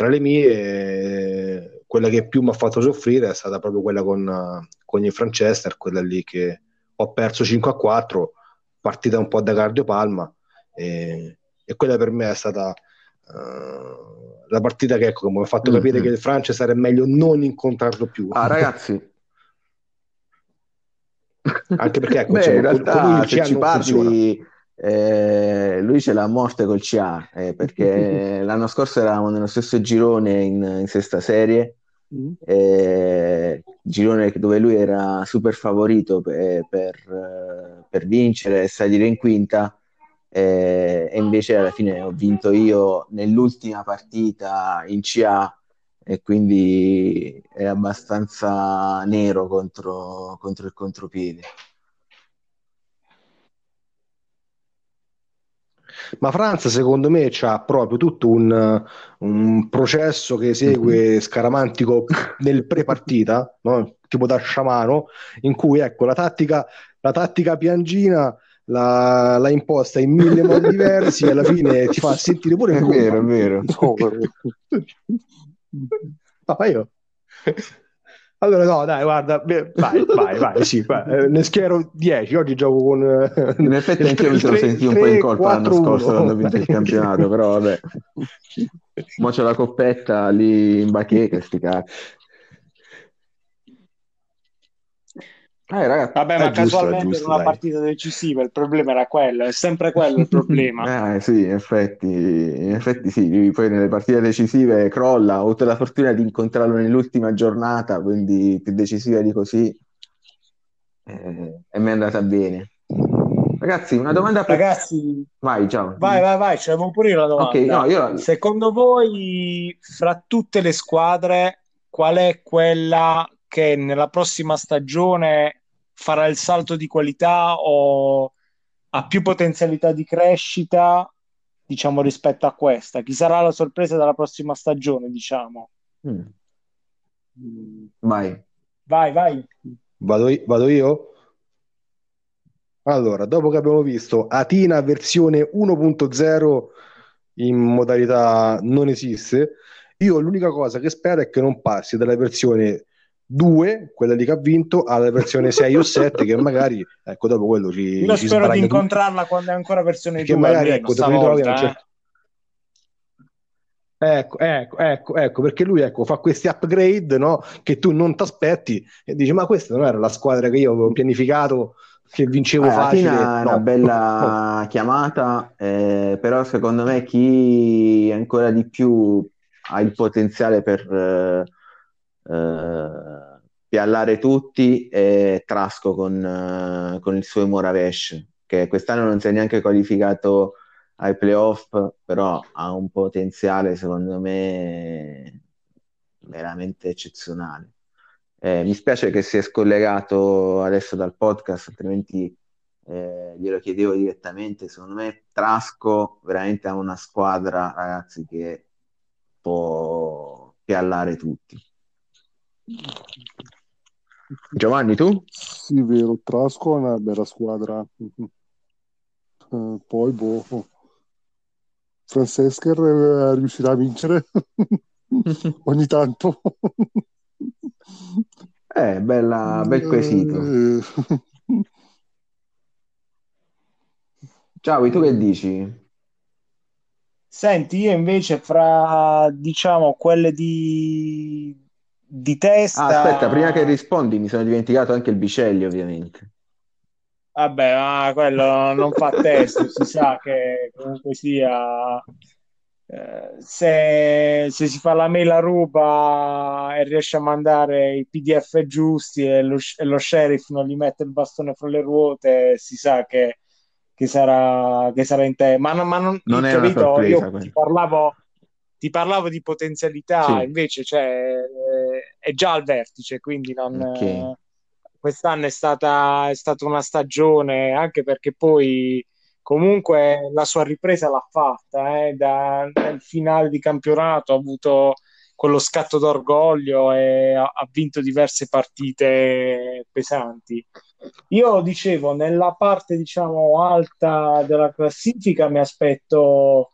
tra le mie, quella che più mi ha fatto soffrire è stata proprio quella con, con il Franchester, quella lì che ho perso 5 a 4, partita un po' da cardiopalma e, e quella per me è stata uh, la partita che ecco, mi ha fatto capire mm-hmm. che il Franchester è meglio non incontrarlo più. Ah ragazzi, anche perché ecco, Beh, insomma, in realtà se ci parli eh, lui ce l'ha a morte col CA eh, perché l'anno scorso eravamo nello stesso girone in, in sesta serie mm. eh, girone dove lui era super favorito per, per, per vincere e salire in quinta eh, e invece alla fine ho vinto io nell'ultima partita in CA e quindi è abbastanza nero contro, contro il contropiede. Ma Franza, secondo me, c'ha proprio tutto un, un processo che segue mhm. scaramantico nel pre-partita, no? tipo da sciamano, in cui ecco la tattica, la tattica piangina la, la imposta in mille modi diversi e alla fine ti fa sentire pure è vero, è vero. No, io allora, no, dai, guarda, vai, vai, vai, sì, vai. Eh, ne schiero 10, oggi gioco con... Eh, in effetti anche io mi sono sentito un po' in colpa l'anno scorso quando ho vinto il campionato, però vabbè. Mo c'è la coppetta lì in bacheca, sti cazzi. Eh, ragazzi, Vabbè, ma giusto, casualmente giusto, in una dai. partita decisiva il problema era quello, è sempre quello il problema. eh, sì, in effetti, in effetti sì, poi nelle partite decisive crolla, ho avuto la fortuna di incontrarlo nell'ultima giornata, quindi più decisiva di così, eh, e mi è andata bene. Ragazzi, una domanda per... Ragazzi, vai, ciao. Vai, vai, vai, c'avevo pure io la domanda. Okay, no, io... Secondo voi, fra tutte le squadre, qual è quella che nella prossima stagione farà il salto di qualità o ha più potenzialità di crescita, diciamo, rispetto a questa? Chi sarà la sorpresa della prossima stagione, diciamo? Mm. Vai. Vai, vai. Vado, vado io? Allora, dopo che abbiamo visto Atina versione 1.0 in modalità non esiste, io l'unica cosa che spero è che non passi dalla versione 2, quella lì che ha vinto, alla versione 6 o 7 che magari, ecco, dopo quello ci Io ci spero di incontrarla tutto. quando è ancora versione 2. Che magari, ecco, te ritrovi eh. certo... Ecco, ecco, ecco, ecco, perché lui ecco, fa questi upgrade no? che tu non ti aspetti e dici ma questa non era la squadra che io avevo pianificato che vincevo eh, facile. È no. una bella no. chiamata, eh, però secondo me chi ancora di più ha il potenziale per... Eh, eh, piallare tutti e Trasco con, eh, con il suo Moravesh, che quest'anno non si è neanche qualificato ai playoff, però ha un potenziale secondo me veramente eccezionale. Eh, mi spiace che si è scollegato adesso dal podcast, altrimenti eh, glielo chiedevo direttamente. Secondo me Trasco veramente ha una squadra, ragazzi, che può piallare tutti. Giovanni, tu? Sì, vero, Trasco è una bella squadra. Uh, poi, boh, Francesker eh, riuscirà a vincere ogni tanto. eh, bella, bel quesito. Eh. Ciao, tu che dici? Senti, io invece fra, diciamo, quelle di, di testa... Ah, aspetta, prima che rispondi mi sono dimenticato anche il Bicelli, ovviamente. Vabbè, ma quello non fa testo, si sa che comunque sia... Eh, se, se, si fa la mail a ruba e riesce a mandare i PDF giusti e lo, e lo sheriff non gli mette il bastone fra le ruote, si sa che che sarà, che sarà in te. Ma, ma non, non è capito, sorpresa, io ti parlavo, ti parlavo, di potenzialità, sì. invece cioè, è già al vertice, quindi non, okay. quest'anno è stata, è stata una stagione, anche perché poi comunque la sua ripresa l'ha fatta, eh, da, dal finale di campionato ha avuto quello scatto d'orgoglio e ha, ha vinto diverse partite pesanti. Io dicevo, nella parte diciamo alta della classifica mi aspetto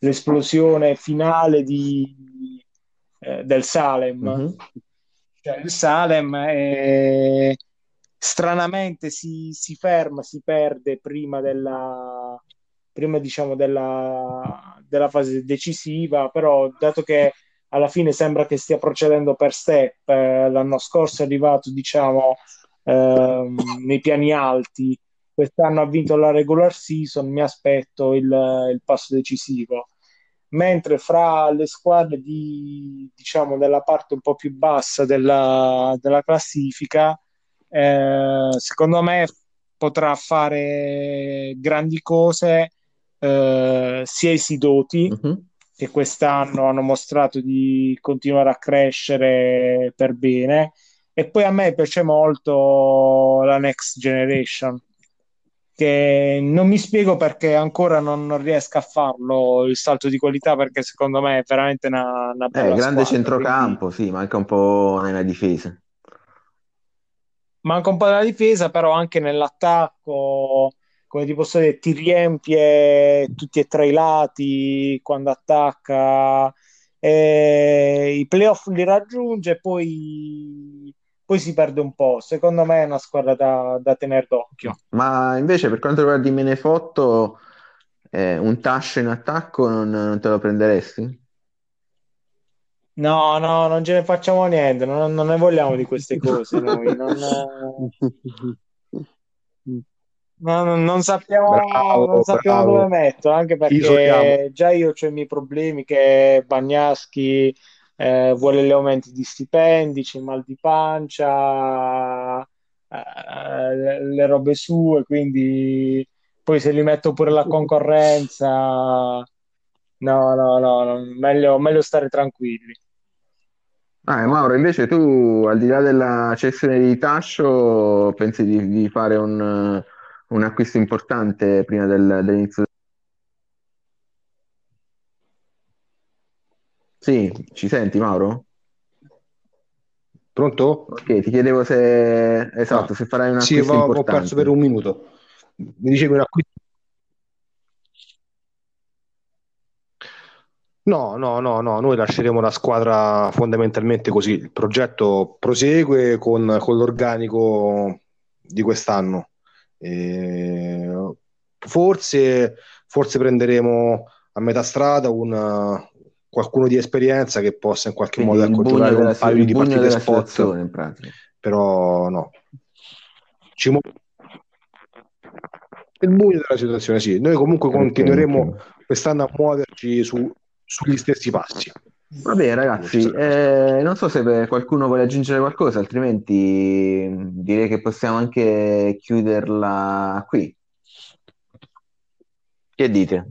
l'esplosione finale di, eh, del Salem. Mm-hmm. Cioè, il Salem è... stranamente si, si, ferma, si perde prima della, prima, diciamo, della, della fase decisiva, però dato che alla fine sembra che stia procedendo per step, eh, l'anno scorso è arrivato diciamo ehm, nei piani alti. Quest'anno ha vinto la regular season, mi aspetto il, il passo decisivo. Mentre fra le squadre di, diciamo, della parte un po' più bassa della, della classifica, eh, secondo me potrà fare grandi cose eh, sia i Sidoti, uh-huh. che quest'anno hanno mostrato di continuare a crescere per bene, e poi a me piace molto la Next Generation, che non mi spiego perché ancora non, non riesco a farlo il salto di qualità, perché secondo me è veramente una, una bella eh, grande squadra, centrocampo, quindi... sì, manca un po' nella difesa. Manca un po' nella difesa, però anche nell'attacco, come ti posso dire, ti riempie tutti e tre i lati quando attacca. Eh, I playoff li raggiunge, poi poi si perde un po'. Secondo me è una squadra da, da tenere d'occhio. Ma invece per quanto riguarda i Menefotto, eh, un Tash in attacco non, non, te lo prenderesti? No, no, non ce ne facciamo niente, non, non ne vogliamo di queste cose noi. Non, no, non sappiamo, bravo, non sappiamo dove metto, anche perché già io ho i miei problemi che Bagnaschi eh, vuole gli aumenti di stipendi, c'è mal di pancia, eh, le, le, robe sue, quindi poi se li metto pure la concorrenza, no, no, no, no meglio, meglio stare tranquilli. Ah, Mauro, invece tu, al di là della cessione di Tascio, pensi di, di fare un, un, acquisto importante prima del, dell'inizio Sì, ci senti Mauro? Pronto? Ok, ti chiedevo se esatto, ah, se farai una Sì, ho, ho perso per un minuto. Mi dicevi un acquisto? No, no, no, no, noi lasceremo la squadra fondamentalmente così. Il progetto prosegue con, con l'organico di quest'anno. E forse, forse prenderemo a metà strada un, qualcuno di esperienza che possa in qualche Quindi modo giocare un paio di partite spot. però no. Ci mu- il buio della situazione sì. Noi comunque continueremo quest'anno a muoverci su, sugli stessi passi. Va bene ragazzi, eh, non so se qualcuno vuole aggiungere qualcosa, altrimenti direi che possiamo anche chiuderla qui. Che dite?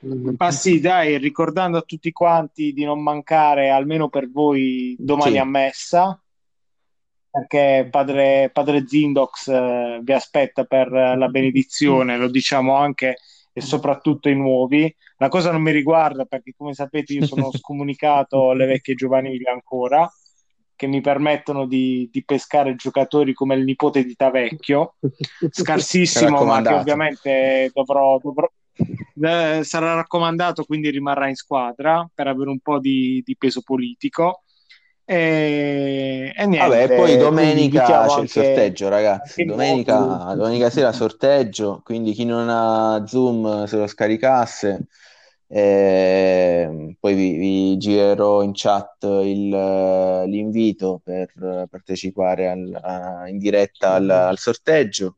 Ma sì, dai, ricordando a tutti quanti di non mancare almeno per voi domani sì. a messa, perché padre, padre Zindox eh, vi aspetta per la benedizione, lo diciamo anche e soprattutto i nuovi. La cosa non mi riguarda perché, come sapete, io sono scomunicato alle vecchie giovanili ancora. che mi permettono di, di, pescare giocatori come il nipote di Tavecchio, scarsissimo, ma che ovviamente dovrò, dovrò eh, sarà raccomandato, quindi rimarrà in squadra per avere un po' di, di peso politico. E, e niente, Vabbè, poi domenica c'è anche... il sorteggio, ragazzi. Domenica, domenica sera sorteggio, quindi chi non ha Zoom se lo scaricasse. Eh, poi vi, vi, girerò in chat il, l'invito per partecipare al, a, in diretta al, al sorteggio.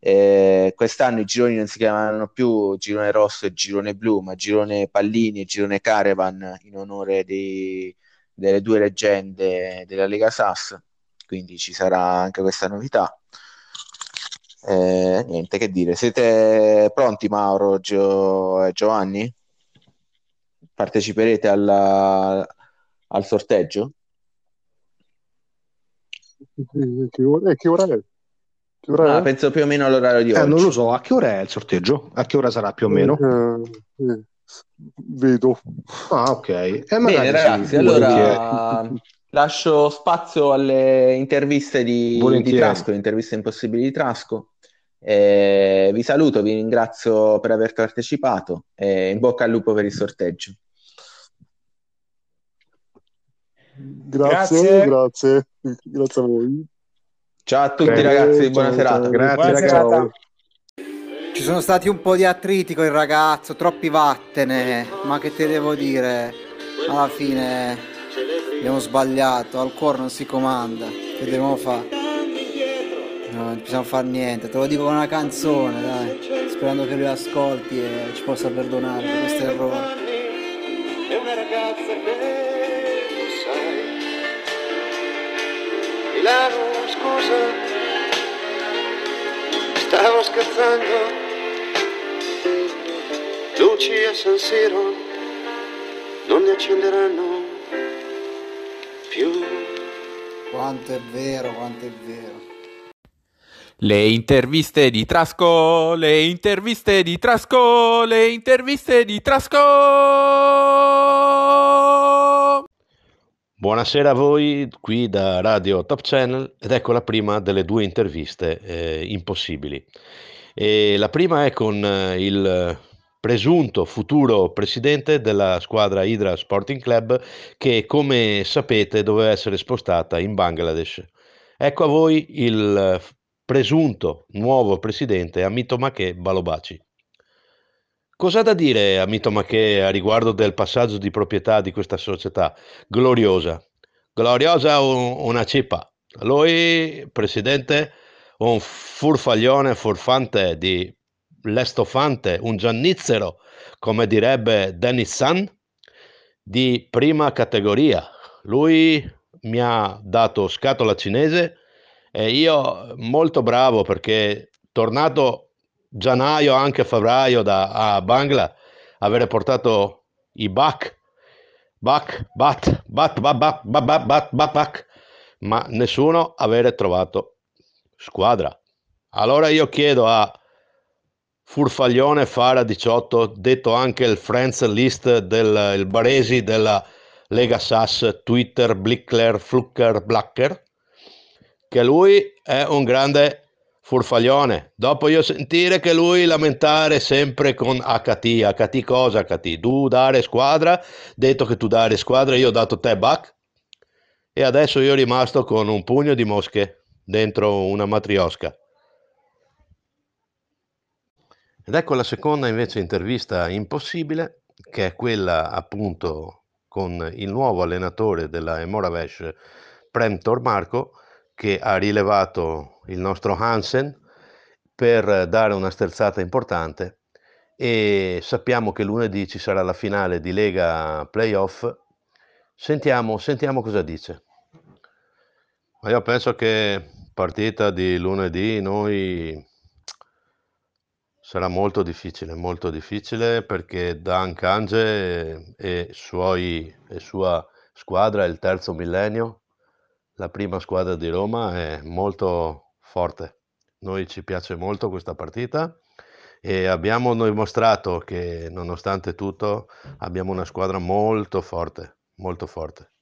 Eh, quest'anno i gironi non si chiamano più girone rosso e girone blu, ma girone pallini e girone caravan in onore dei, delle due leggende della Lega SAS. Quindi ci sarà anche questa novità. Eh, niente che dire, siete pronti Mauro Gio, e Giovanni? Parteciperete alla, al sorteggio? Che ora, che ora è? Che ora ah, è? Penso più o meno all'orario di eh, oggi. Non lo so, a che ora è il sorteggio? A che ora sarà più o meno? Eh, eh, vedo. Ah, ok. Eh, Bene, ragazzi, sì, allora lascio spazio alle interviste di, di Trasco, interviste impossibili di Trasco. Eh, vi saluto, vi ringrazio per aver partecipato e in bocca al lupo per il sorteggio. Grazie, grazie, grazie, a voi. Ciao a tutti Bene, ragazzi, buona ciao, serata. Grazie buona ragazzi. Serata. Ci sono stati un po' di attriti con il ragazzo, troppi vattene, ma che te devo dire? Alla fine abbiamo sbagliato, al cuore non si comanda, che dobbiamo fare? No, non possiamo fare niente, te lo dico con una canzone, dai, sperando che lui ascolti e ci possa perdonare per questo errore. È una ragazza che Milano, scusa, stavo scherzando. Luci a San Siro non ne accenderanno più. Quanto è vero, quanto è vero. Le interviste di Trasco, le interviste di Trasco, le interviste di Trasco. Buonasera a voi qui da Radio Top Channel ed ecco la prima delle due interviste eh, impossibili. E la prima è con eh, il presunto futuro presidente della squadra Hydra Sporting Club che come sapete doveva essere spostata in Bangladesh. Ecco a voi il presunto nuovo presidente Amito Make Balobaci. Cosa da dire a Mito Maché a riguardo del passaggio di proprietà di questa società gloriosa? Gloriosa una cippa. Lui, presidente, un furfaglione furfante di l'estofante, un giannizzero, come direbbe Dennis San, di prima categoria. Lui mi ha dato scatola cinese e io molto bravo perché tornato gennaio, anche febbraio da a Bangla, avere portato i Bat, Bat, Bat, Bat, Bat, Bat, Bat, Bat, Bat, ma nessuno avere trovato squadra. Allora io chiedo a Furfaglione Fara 18, detto anche il friends list del Baresi della Lega Sass, Twitter, Blickler, Flucker, Blacker, che lui è un grande Furfaglione. Dopo io sentire che lui lamentare sempre con HT. HT cosa HT? Tu dare squadra, detto che tu dare squadra, io ho dato te back e adesso io rimasto con un pugno di mosche dentro una matriosca. Ed ecco la seconda invece intervista impossibile, che è quella appunto con il nuovo allenatore della Emoravesh, Premtor Marco, che ha rilevato il nostro Hansen per dare una sterzata importante e sappiamo che lunedì ci sarà la finale di Lega Playoff. Sentiamo, sentiamo cosa dice. Ma io penso che partita di lunedì noi sarà molto difficile, molto difficile perché Dan Kange e, suoi, e sua squadra, il terzo millennio, la prima squadra di Roma è molto forte. Noi ci piace molto questa partita e abbiamo dimostrato che nonostante tutto abbiamo una squadra molto forte, molto forte.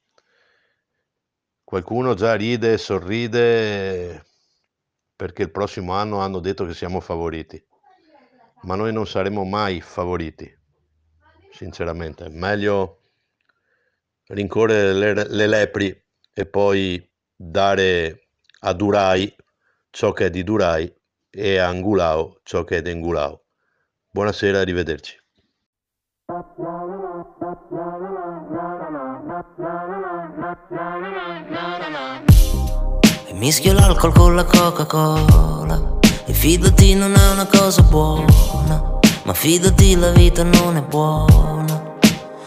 qualcuno già ride e sorride perché il prossimo anno hanno detto che siamo favoriti, ma noi non saremo mai favoriti, sinceramente. Meglio rincorrere le, le lepri e poi dare a Durai ciò che è di Durai e a Angulao ciò che è di Angulao. Buonasera, arrivederci. E mischio l'alcol con la Coca-Cola. E fidati non è una cosa buona. Ma fidati la vita non è buona.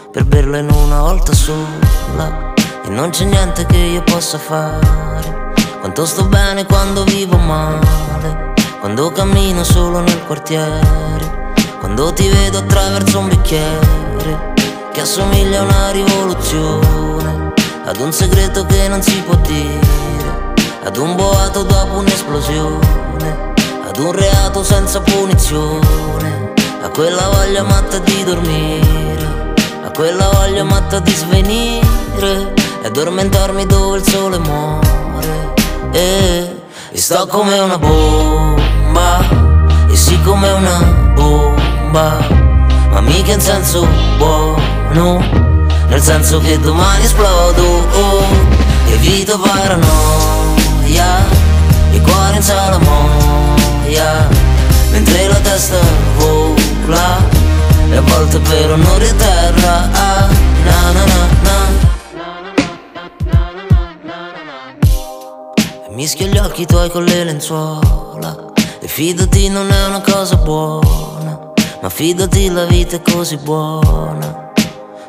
Per berla in una volta sola. E non c'è niente che io possa fare Quanto sto bene quando vivo male Quando cammino solo nel quartiere Quando ti vedo attraverso un bicchiere Che assomiglia a una rivoluzione ad un segreto che non si può dire, ad un boato dopo un'esplosione, ad un reato senza punizione, a quella voglia matta di dormire, a quella voglia matta di svenire e addormentarmi dove il sole muore. E, e sto come una bomba, e sì come una bomba, ma mica in senso buono nel senso che domani esplodo oh, Evito paranoia Il cuore in salamoia Mentre la testa vola E a volte per onore a terra ah, na na na mischio gli occhi tuoi con le lenzuola. E fidati non è una cosa buona Ma fidati la vita è così buona.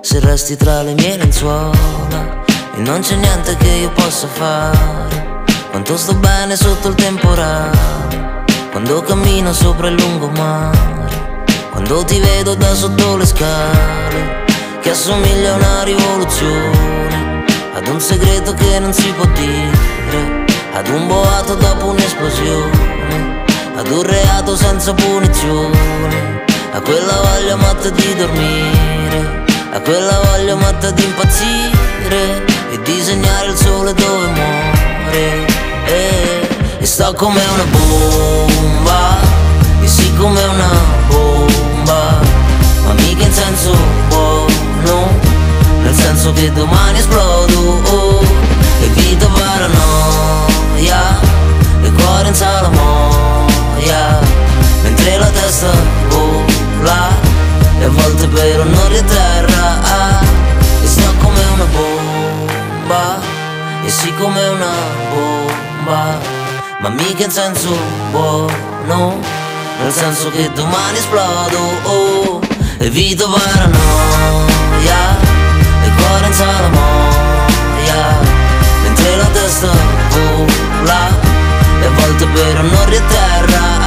Se resti tra le mie lenzuola e non c'è niente che io possa fare. Quanto sto bene sotto il temporale, quando cammino sopra il lungomare, quando ti vedo da sotto le scale, che assomiglia a una rivoluzione, ad un segreto che non si può dire, ad un boato dopo un'esplosione, ad un reato senza punizione, a quella voglia matta di dormire a quella voglia matta di impazzire E disegnare il sole dove muore. E, e sto come una bomba E sì come una bomba Ma mica in senso buono Nel senso che domani esplodo oh, E vita paranoia E cuore in salamoia Mentre la testa vola e a volte per onore a terra ah, E sto come una bomba E sì come una bomba Ma mica in senso buono Nel senso che domani esplodo oh, Evito paranoia E cuore in salamoia testa vola E a volte per onore a terra